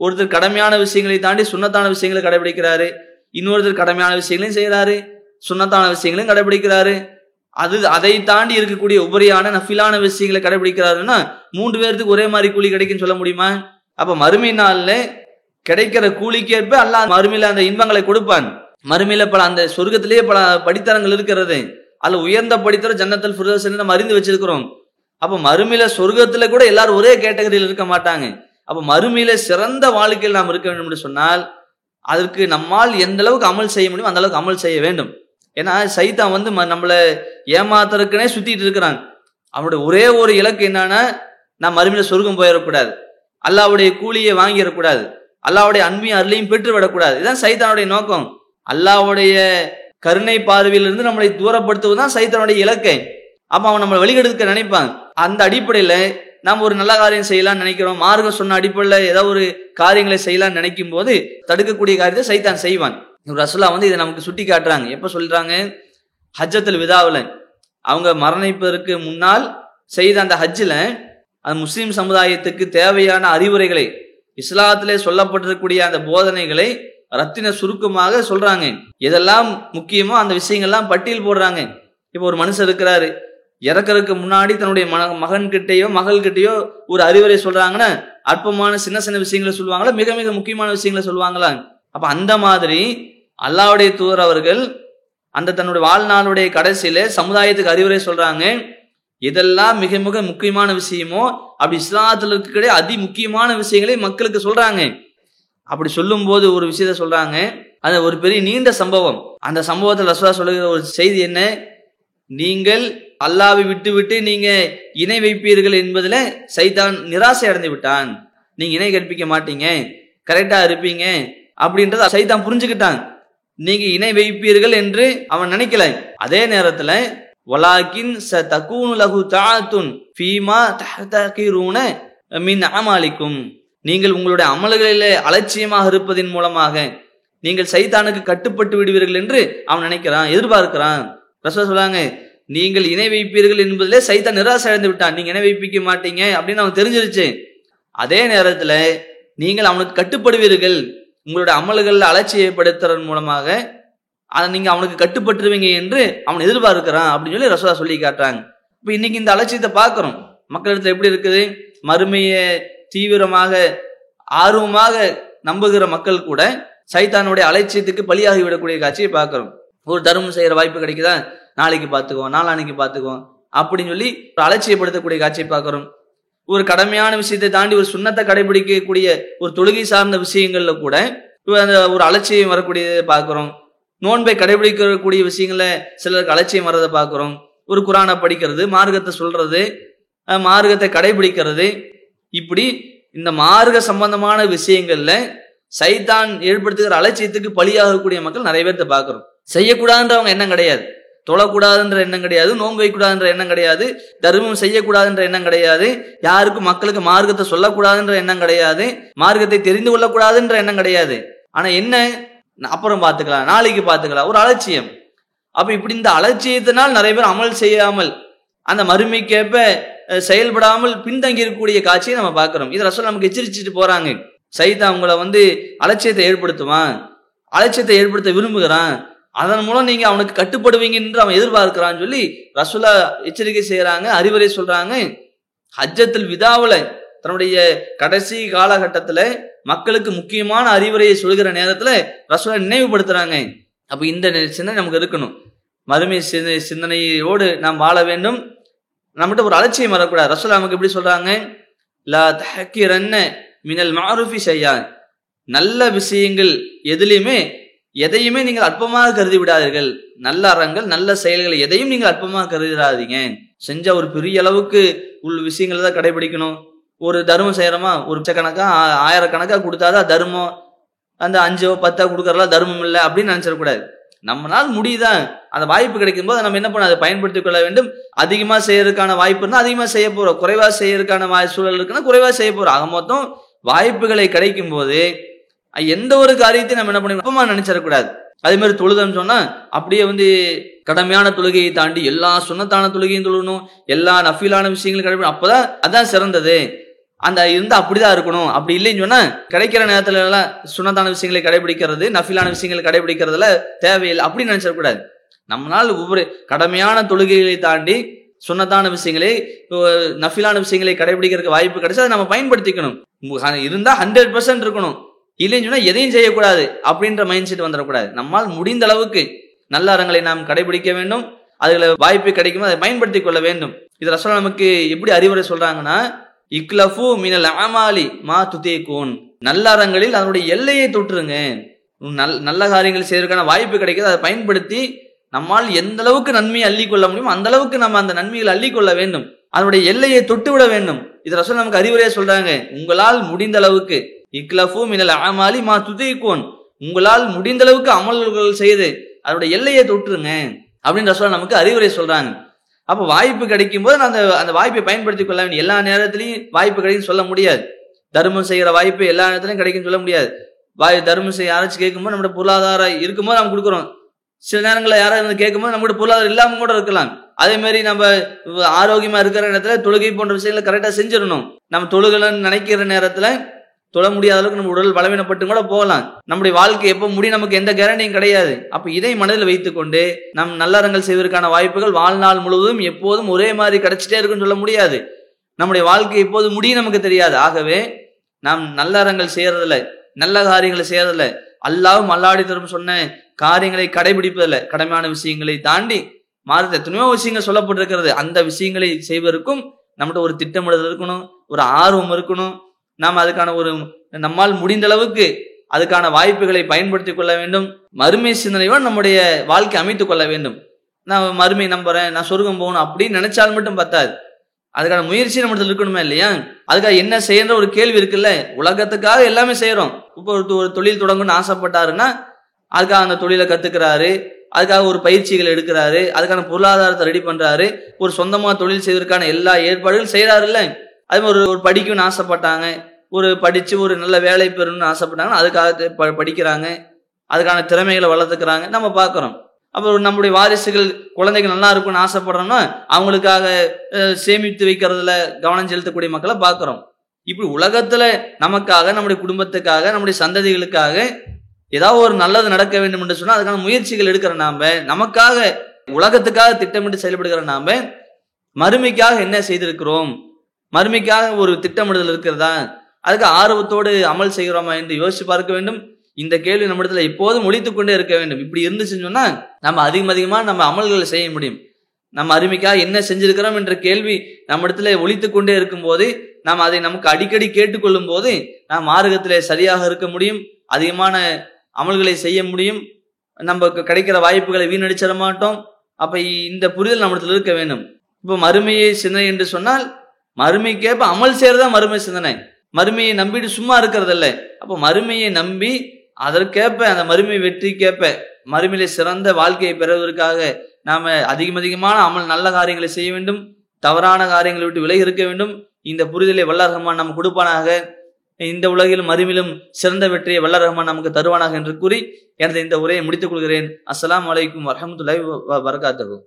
ஒருத்தர் கடமையான விஷயங்களை தாண்டி சுண்ணத்தான விஷயங்களை கடைபிடிக்கிறாரு. இன்னொருத்தர் கடமையான விஷயங்களையும் செய்கிறாரு சுண்ணத்தான விஷயங்களையும் கடைபிடிக்கிறாரு. அது அதை தாண்டி இருக்கக்கூடிய உபரியான நஃபிலான விஷயங்களை கடைபிடிக்கிறாருன்னா மூன்று பேர்த்துக்கு ஒரே மாதிரி கூலி கிடைக்குன்னு சொல்ல முடியுமா? அப்ப மறுமை நாள்ல கிடைக்கிற கூலிக்கேற்ப அல்லாஹ் மறுமையில அந்த இன்பங்களை கொடுப்பான். மறுமையில பல அந்த சொர்க்கத்திலேயே பல படித்தரங்கள் இருக்கிறது. அதுல உயர்ந்த படித்தர ஜன்னத்தல் ஃபிரதோஸ் நம்ம அறிந்து வச்சிருக்கிறோம். அப்ப மறுமையில சொர்க்கத்துல கூட எல்லாரும் ஒரே கேட்டகரியில் இருக்க மாட்டாங்க. அப்ப மறுமையில சிறந்த வாழ்க்கையில் நாம் இருக்க வேண்டும் என்று சொன்னால் அதற்கு நம்மால் எந்த அளவுக்கு அமல் செய்ய முடியும் அந்த அளவுக்கு அமல் செய்ய வேண்டும். ஏன்னா சைதான் வந்து ம- நம்மளை ஏமாத்துறதுக்குனே சுத்திட்டு இருக்கிறாங்க அவனுடைய ஒரே ஒரு இலக்கு என்னன்னா நான் மறுமையில சொர்க்கம் போயிடக்கூடாது. அல்லாவுடைய கூலியை வாங்கிடக்கூடாது. அல்லாவுடைய அன்பையும் அருளையும் பெற்று விடக்கூடாது இதுதான் சைத்தானுடைய நோக்கம். அல்லாவுடைய கருணை பார்வையிலிருந்து நம்மளை தூரப்படுத்துவது தான் சைத்தானுடைய இலக்கை. அப்ப அவன் நம்மளை வெளியெடுக்க நினைப்பான். அந்த அடிப்படையில நாம் ஒரு நல்ல காரியம் செய்யலாம்னு நினைக்கிறோம். மார்க்கம் சொன்ன அடிப்படையில் ஏதாவது ஒரு காரியங்களை செய்யலாம்னு நினைக்கும் போது தடுக்கக்கூடிய காரியத்தை சைத்தான் செய்வான். ரசுல்லா வந்து இதை நமக்கு சுட்டி காட்டுறாங்க. எப்ப சொல்றாங்க? ஹஜ்ஜத்தில் விதாவில். அவங்க மரணிப்பதற்கு முன்னால் செய்த அந்த ஹஜ்ஜில் அந்த முஸ்லீம் சமுதாயத்துக்கு தேவையான அறிவுரைகளை இஸ்லாத்திலே சொல்லப்பட்டிருக்கக்கூடிய அந்த போதனைகளை ரத்தின சுருக்கமாக சொல்றாங்க. எதெல்லாம் முக்கியமோ அந்த விஷயங்கள்லாம் பட்டியல் போடுறாங்க. இப்போ ஒரு மனுஷன் இருக்கிறாரு. இறக்கறதுக்கு முன்னாடி தன்னுடைய மன மகன் கிட்டேயோ மகள் கிட்டேயோ ஒரு அறிவுரை சொல்றாங்கன்னா அற்பமான சின்ன சின்ன விஷயங்களை சொல்லுவாங்களா? மிக மிக முக்கியமான விஷயங்களை சொல்லுவாங்களா? அப்ப அந்த மாதிரி அல்லாவுடைய தூதர் அவர்கள் அந்த தன்னுடைய வாழ்நாளுடைய கடைசியில சமுதாயத்துக்கு அறிவுரை சொல்றாங்க. இதெல்லாம் மிக மிக முக்கியமான விஷயமோ அப்படி இஸ்லாத்துல இருக்கக்கூடிய அதி முக்கியமான விஷயங்களை மக்களுக்கு சொல்றாங்க. அப்படி சொல்லும்போது ஒரு விஷயத்த சொல்றாங்க. அது ஒரு பெரிய நீண்ட சம்பவம். அந்த சம்பவத்தில் ரசுலா சொல்லுகிற ஒரு செய்தி என்ன? நீங்கள் அல்லாவை விட்டு விட்டு நீங்க இணை வைப்பீர்கள் என்பதுல சைதான் நிராசை அடைந்து விட்டான். நீங்க இணை கற்பிக்க மாட்டீங்க. கரெக்டா இருப்பீங்க. அப்படின்றத சைதான் புரிஞ்சுக்கிட்டான். நீங்க இணை வைப்பீர்கள் என்று அவன் நினைக்கல. அதே நேரத்துல வலாக்கின் ச தக்கூனு லகு தாத்துன் ஃபீமா தஹ்தகிரூன மின் அமாலிக்கும். நீங்கள் உங்களுடைய அமல்களிலே அலட்சியமாக இருப்பதின் மூலமாக நீங்கள் சைத்தானுக்கு கட்டுப்பட்டு விடுவீர்கள் என்று அவன் நினைக்கிறான் எதிர்பார்க்கிறான். ரசூல் சொல்லாங்க நீங்கள் இணை வைப்பீர்கள் என்பதிலே சைத்தா நிராசை அடைந்து விட்டான். நீங்க இணை வைப்பிக்க மாட்டீங்க அப்படின்னு அவன் தெரிஞ்சிருச்சு. அதே நேரத்துல நீங்கள் அவனுக்கு கட்டுப்படுவீர்கள். உங்களுடைய அமல்களில் அலட்சியப்படுத்துறதன் மூலமாக அதை நீங்க அவனுக்கு கட்டுப்பட்டுருவீங்க என்று அவன் எதிர்பார்க்கிறான் அப்படின்னு சொல்லி ரசோதா சொல்லி காட்டுறாங்க. இப்போ இன்னைக்கு இந்த அலட்சியத்தை பார்க்குறோம். மக்களிடத்துல எப்படி இருக்குது? மறுமையை தீவிரமாக ஆர்வமாக நம்புகிற மக்கள் கூட சைத்தானுடைய அலட்சியத்துக்கு பலியாகி விடக்கூடிய காட்சியை பார்க்குறோம். ஒரு தர்மம் செய்யற வாய்ப்பு கிடைக்குதா? நாளைக்கு பார்த்துக்குவோம் நாளானைக்கு பார்த்துக்குவோம். அப்படின்னு சொல்லி ஒரு அலட்சியப்படுத்தக்கூடிய காட்சியை பார்க்கிறோம். ஒரு கடமையான விஷயத்தை தாண்டி ஒரு சுண்ணத்தை கடைபிடிக்கக்கூடிய ஒரு தொழுகை சார்ந்த விஷயங்கள்ல கூட அந்த ஒரு அலட்சியம் வரக்கூடியதை பார்க்கிறோம். நோன்பை கடைபிடிக்கக்கூடிய விஷயங்கள சிலருக்கு அலட்சியம் வர்றதை பார்க்கிறோம். ஒரு குரானை படிக்கிறது மார்க்கத்தை சொல்றது மார்க்கத்தை கடைபிடிக்கிறது. இப்படி இந்த மார்க்க சம்பந்தமான விஷயங்கள்ல சைத்தான் ஏற்படுத்துகிற அலட்சியத்துக்கு பலியாகக்கூடிய மக்கள் நிறைய பேர்த்த பார்க்கிறோம். செய்யக்கூடாதுன்றவங்க எண்ணம் கிடையாது. தொழக்கூடாதுன்ற எண்ணம் கிடையாது. நோன்பு வைக்கூடாதுன்ற எண்ணம் கிடையாது. தர்மம் செய்யக்கூடாதுன்ற எண்ணம் கிடையாது. யாருக்கும் மக்களுக்கு மார்க்கத்தை சொல்லக்கூடாதுன்ற எண்ணம் கிடையாது. மார்க்கத்தை தெரிந்து கொள்ளக்கூடாதுன்ற எண்ணம் கிடையாது. ஆனா என்ன? அப்புறம் பார்த்துக்கலாம். நாளைக்கு பார்த்துக்கலாம். ஒரு அலட்சியம். அப்ப இப்படி இந்த அலட்சியத்தினால் நிறைய பேர் அமல் செய்யாமல் அந்த மறுமைக்கேற்ப செயல்படாமல் பின்தங்கி இருக்கக்கூடிய காட்சியை நம்ம பார்க்கிறோம். இதை ரசோல் நமக்கு எச்சரிச்சுட்டு போறாங்க. சைதா அவங்கள வந்து அலட்சியத்தை ஏற்படுத்துவான் அலட்சியத்தை ஏற்படுத்த விரும்புகிறான். அதன் மூலம் நீங்க அவனுக்கு கட்டுப்படுவீங்க என்று அவன் எதிர்பார்க்கிறான்னு சொல்லி ரசுலா எச்சரிக்கை செய்யறாங்க அறிவுரை சொல்றாங்க. ஹஜ்ஜத்தில் விதாவில் தன்னுடைய கடைசி காலகட்டத்துல மக்களுக்கு முக்கியமான அறிவுரையை சொல்கிற நேரத்துல ரசூலா நினைவுபடுத்துறாங்க. அப்ப இந்த சிந்தனை நமக்கு இருக்கணும். மறுமை சிந்தனை சிந்தனையோடு நாம் வாழ வேண்டும். நம்மகிட்ட ஒரு அலட்சியம் வரக்கூடாது. ரசுலா நமக்கு எப்படி சொல்றாங்க? லா தஹக்கிரன்ன மினல் மாருஃபி செய்யா நல்ல விஷயங்கள் எதுலையுமே எதையுமே நீங்கள் அற்பமாக கருதி விடாதீர்கள். நல்ல அறங்கள் நல்ல செயல்கள் எதையும் நீங்கள் அற்பமாக கருதிடாதீங்க செஞ்ச ஒரு பெரிய அளவுக்கு உள்ள விஷயங்களை தான் கடைபிடிக்கணும். ஒரு தர்மம் செய்யறோமா? ஒரு லட்சக்கணக்கா ஆயிரக்கணக்கா கொடுத்தாதான் தர்மம். அந்த அஞ்சோ பத்தோ கொடுக்கறதெல்லாம் தர்மம் இல்லை அப்படின்னு நினைச்சிடக்கூடாது. நம்மளால் முடியுதான் அந்த வாய்ப்பு கிடைக்கும் போது நம்ம என்ன பண்ண அதை பயன்படுத்திக் கொள்ள வேண்டும். அதிகமா செய்யறதுக்கான வாய்ப்பு இருந்தால் அதிகமா செய்ய போறோம். குறைவா செய்யறதுக்கான வாய் சூழல் இருக்குன்னா குறைவா செய்ய போறோம். ஆக மொத்தம் வாய்ப்புகளை கிடைக்கும் போது எந்த ஒரு காரியத்தையும் நம்ம என்ன பண்ணி அப்பமா நினைச்சிடக்கூடாது. அதே மாதிரி தொழுதன்னு சொன்னா அப்படியே வந்து கடமையான தொழுகையை தாண்டி எல்லா சுண்ணத்தான தொழுகையும் தொழுகணும் எல்லா நஃபீலான விஷயங்களும் கடைபிடி அப்பதான் அதான் சிறந்தது. அந்த இருந்தா அப்படிதான் இருக்கணும். அப்படி இல்லைன்னு சொன்னா கிடைக்கிற நேரத்துல எல்லாம் சுண்ணத்தான விஷயங்களை கடைபிடிக்கிறது நஃபிலான விஷயங்களை கடைபிடிக்கிறதுல தேவையில்லை. அப்படின்னு நினைச்சிடக்கூடாது. நம்மளால் ஒவ்வொரு கடமையான தொழுகைகளை தாண்டி சுண்ணத்தான விஷயங்களை நஃபிலான விஷயங்களை கடைபிடிக்கிறதுக்கு வாய்ப்பு கிடைச்சா அதை நம்ம பயன்படுத்திக்கணும். இருந்தா ஹண்ட்ரட் பர்சன்ட் இருக்கணும். இல்லைன்னு சொன்னா எதையும் செய்யக்கூடாது அப்படின்ற மைண்ட் செட் வந்துடக்கூடாது. நம்மால் முடிந்த அளவுக்கு நல்ல அறங்களை நாம் கடைபிடிக்க வேண்டும். அதுல வாய்ப்பு கிடைக்குமோ அதை பயன்படுத்திக் கொள்ள வேண்டும். இது ரசோலா நமக்கு எப்படி அறிவுரை சொல்றாங்கன்னா இக்லஃபு மினல் அமாலி மா துதே கூன் நல்ல அறங்களில் அதனுடைய எல்லையை தொற்றுங்க நல் நல்ல காரியங்கள் செய்வதற்கான வாய்ப்பு கிடைக்கிறது அதை பயன்படுத்தி நம்மால் எந்த அளவுக்கு நன்மையை அள்ளி கொள்ள முடியும் அந்த அளவுக்கு நம்ம அந்த நன்மைகளை அள்ளி கொள்ள வேண்டும். அதனுடைய எல்லையை தொட்டு விட வேண்டும். இது ரசூல் நமக்கு அறிவுரையா சொல்றாங்க. உங்களால் முடிந்த அளவுக்கு இக்லஃபு மினல் அமாலி மா துதைக்கோன் உங்களால் முடிந்த அளவுக்கு அமல்கள் செய்து அதனுடைய எல்லையை தொட்டுருங்க அப்படின்னு ரசூல் நமக்கு அறிவுரை சொல்றாங்க. அப்போ வாய்ப்பு கிடைக்கும் போது அந்த அந்த வாய்ப்பை பயன்படுத்திக் கொள்ள வேண்டிய எல்லா நேரத்திலையும் வாய்ப்பு கிடைக்கும் சொல்ல முடியாது. தர்மம் செய்கிற வாய்ப்பு எல்லா நேரத்திலையும் கிடைக்கும் சொல்ல முடியாது. வாய் தர்மம் செய்ய யாராச்சும் கேட்கும்போது நம்மளோட பொருளாதாரம் இருக்கும்போது நம்ம கொடுக்குறோம். சில நேரங்களில் யாராவது கேட்கும்போது நம்மளோட பொருளாதாரம் இல்லாம கூட இருக்கலாம். அதே மாதிரி நம்ம ஆரோக்கியமா இருக்கிற நேரத்துல தொழுகை போன்ற விஷயங்களை கரெக்டா செஞ்சிடணும். நம்ம தொழுகலன்னு நினைக்கிற நேரத்துல தொழ முடியாத அளவுக்கு நம்ம உடல் பலவீனப்பட்டு கூட போகலாம். நம்முடைய வாழ்க்கை எப்போ முடியும் நமக்கு எந்த கேரண்டியும் கிடையாது. அப்ப இதை மனதில் வைத்துக்கொண்டு நம் நல்லறங்கள் செய்வதற்கான வாய்ப்புகள் வாழ்நாள் முழுவதும் எப்போதும் ஒரே மாதிரி கிடைச்சிட்டே இருக்குன்னு சொல்ல முடியாது. நம்முடைய வாழ்க்கை எப்போது முடியும் நமக்கு தெரியாது. ஆகவே நாம் நல்லறங்கள் செய்யறதில்ல. நல்ல காரியங்களை செய்யறதில்ல. அல்லாவும் அல்லாடி தரும் சொன்ன காரியங்களை கடைபிடிப்பதில்ல. கடமையான விஷயங்களை தாண்டி மாறுத்த எத்தனையோ விஷயங்கள் சொல்லப்பட்டிருக்கிறது. அந்த விஷயங்களை செய்வதற்கும் நம்மகிட்ட ஒரு திட்டமிடுதல் இருக்கணும். ஒரு ஆர்வம் இருக்கணும். நாம் அதுக்கான ஒரு நம்மால் முடிந்த அளவுக்கு அதுக்கான வாய்ப்புகளை பயன்படுத்திக் கொள்ள வேண்டும். மறுமை சிந்தனையோடு நம்முடைய வாழ்க்கை அமைத்துக் கொள்ள வேண்டும். நான் மறுமை நம்புறேன் நான் சொர்க்கம் போகணும் அப்படின்னு நினைச்சால் மட்டும் பத்தாது. அதுக்கான முயற்சி நம்மளுக்கு இருக்கணுமே இல்லையா? அதுக்காக என்ன செய்யற ஒரு கேள்வி இருக்குல்ல? உலகத்துக்காக எல்லாமே செய்யறோம். இப்போ ஒரு ஒரு தொழில் தொடங்கணும்னு ஆசைப்பட்டாருன்னா அதுக்காக அந்த தொழிலை கத்துக்கிறாரு அதுக்காக ஒரு பயிற்சிகள் எடுக்கிறாரு அதுக்கான பொருளாதாரத்தை ரெடி பண்றாரு ஒரு சொந்தமா தொழில் செய்வதற்கான எல்லா ஏற்பாடுகளும் செய்யறாருல்ல அது மாதிரி ஒரு ஒரு படிக்கணும்னு ஆசைப்பட்டாங்க. ஒரு படித்து ஒரு நல்ல வேலை பெறணும்னு ஆசைப்பட்டாங்கன்னா அதுக்காக ப- படிக்கிறாங்க. அதுக்கான திறமைகளை வளர்த்துக்கிறாங்க. நம்ம பார்க்குறோம். அப்புறம் நம்முடைய வாரிசுகள் குழந்தைகள் நல்லா இருக்கும்னு ஆசைப்படுறோம்னா அவங்களுக்காக சேமித்து வைக்கிறதுல கவனம் செலுத்தக்கூடிய மக்களை பார்க்குறோம். இப்படி உலகத்தில் நமக்காக நம்முடைய குடும்பத்துக்காக நம்முடைய சந்ததிகளுக்காக ஏதாவது ஒரு நல்லது நடக்க வேண்டும் என்று சொன்னால் அதுக்கான முயற்சிகள் எடுக்கிற நாம நமக்காக உலகத்துக்காக திட்டமிட்டு செயல்படுகிற நாம மறுமைக்காக என்ன செய்திருக்கிறோம்? மறுமைக்காக ஒரு திட்டமிடுதல் இருக்கிறதா? அதுக்கு ஆர்வத்தோடு அமல் செய்கிறோமா என்று யோசிச்சு பார்க்க வேண்டும். இந்த கேள்வி நம்ம இடத்துல எப்போதும் ஒழித்துக்கொண்டே இருக்க வேண்டும். இப்படி இருந்துச்சுன்னு சொன்னா நம்ம அதிகம் அதிகமா நம்ம அமல்களை செய்ய முடியும். நம்ம அருமைக்காக என்ன செஞ்சிருக்கிறோம் என்ற கேள்வி நம்ம இடத்துல ஒழித்துக் கொண்டே இருக்கும்போது நாம் அதை நமக்கு அடிக்கடி கேட்டுக்கொள்ளும் போது நாம் மார்க்கத்திலே சரியாக இருக்க முடியும். அதிகமான அமல்களை செய்ய முடியும். நமக்கு கிடைக்கிற வாய்ப்புகளை வீணடிச்சிட மாட்டோம். அப்ப இந்த புரிதல் நம்ம இடத்துல இருக்க வேண்டும். இப்போ மறுமையை சிந்தனை என்று சொன்னால் மறுமைக்கேற்ப அமல் செய்யறதா மறுமை சிந்தனை மறுமையை நம்பிட்டு சும்மா இருக்கிறதில்ல அப்போ மறுமையை நம்பி அதற்கேற்ப அந்த மறுமை வெற்றிக்கேற்ப மறுமையிலே சிறந்த வாழ்க்கையை பெறுவதற்காக நாம அதிகம் அதிகமான அமல் நல்ல காரியங்களை செய்ய வேண்டும் தவறான காரியங்களை விட்டு விலகி இருக்க வேண்டும் இந்த புரிதலை வல்லரகமான் நம்ம கொடுப்பானாக இந்த உலகிலும் மறுமையிலும் சிறந்த வெற்றியை வல்லரகமான் ரஹ்மான் நமக்கு தருவானாக என்று கூறி எனது இந்த உரையை முடித்துக் கொள்கிறேன் அஸ்லாம் வலைக்கும் வரஹ்மத்துல்லாஹி வரகாத்தகும்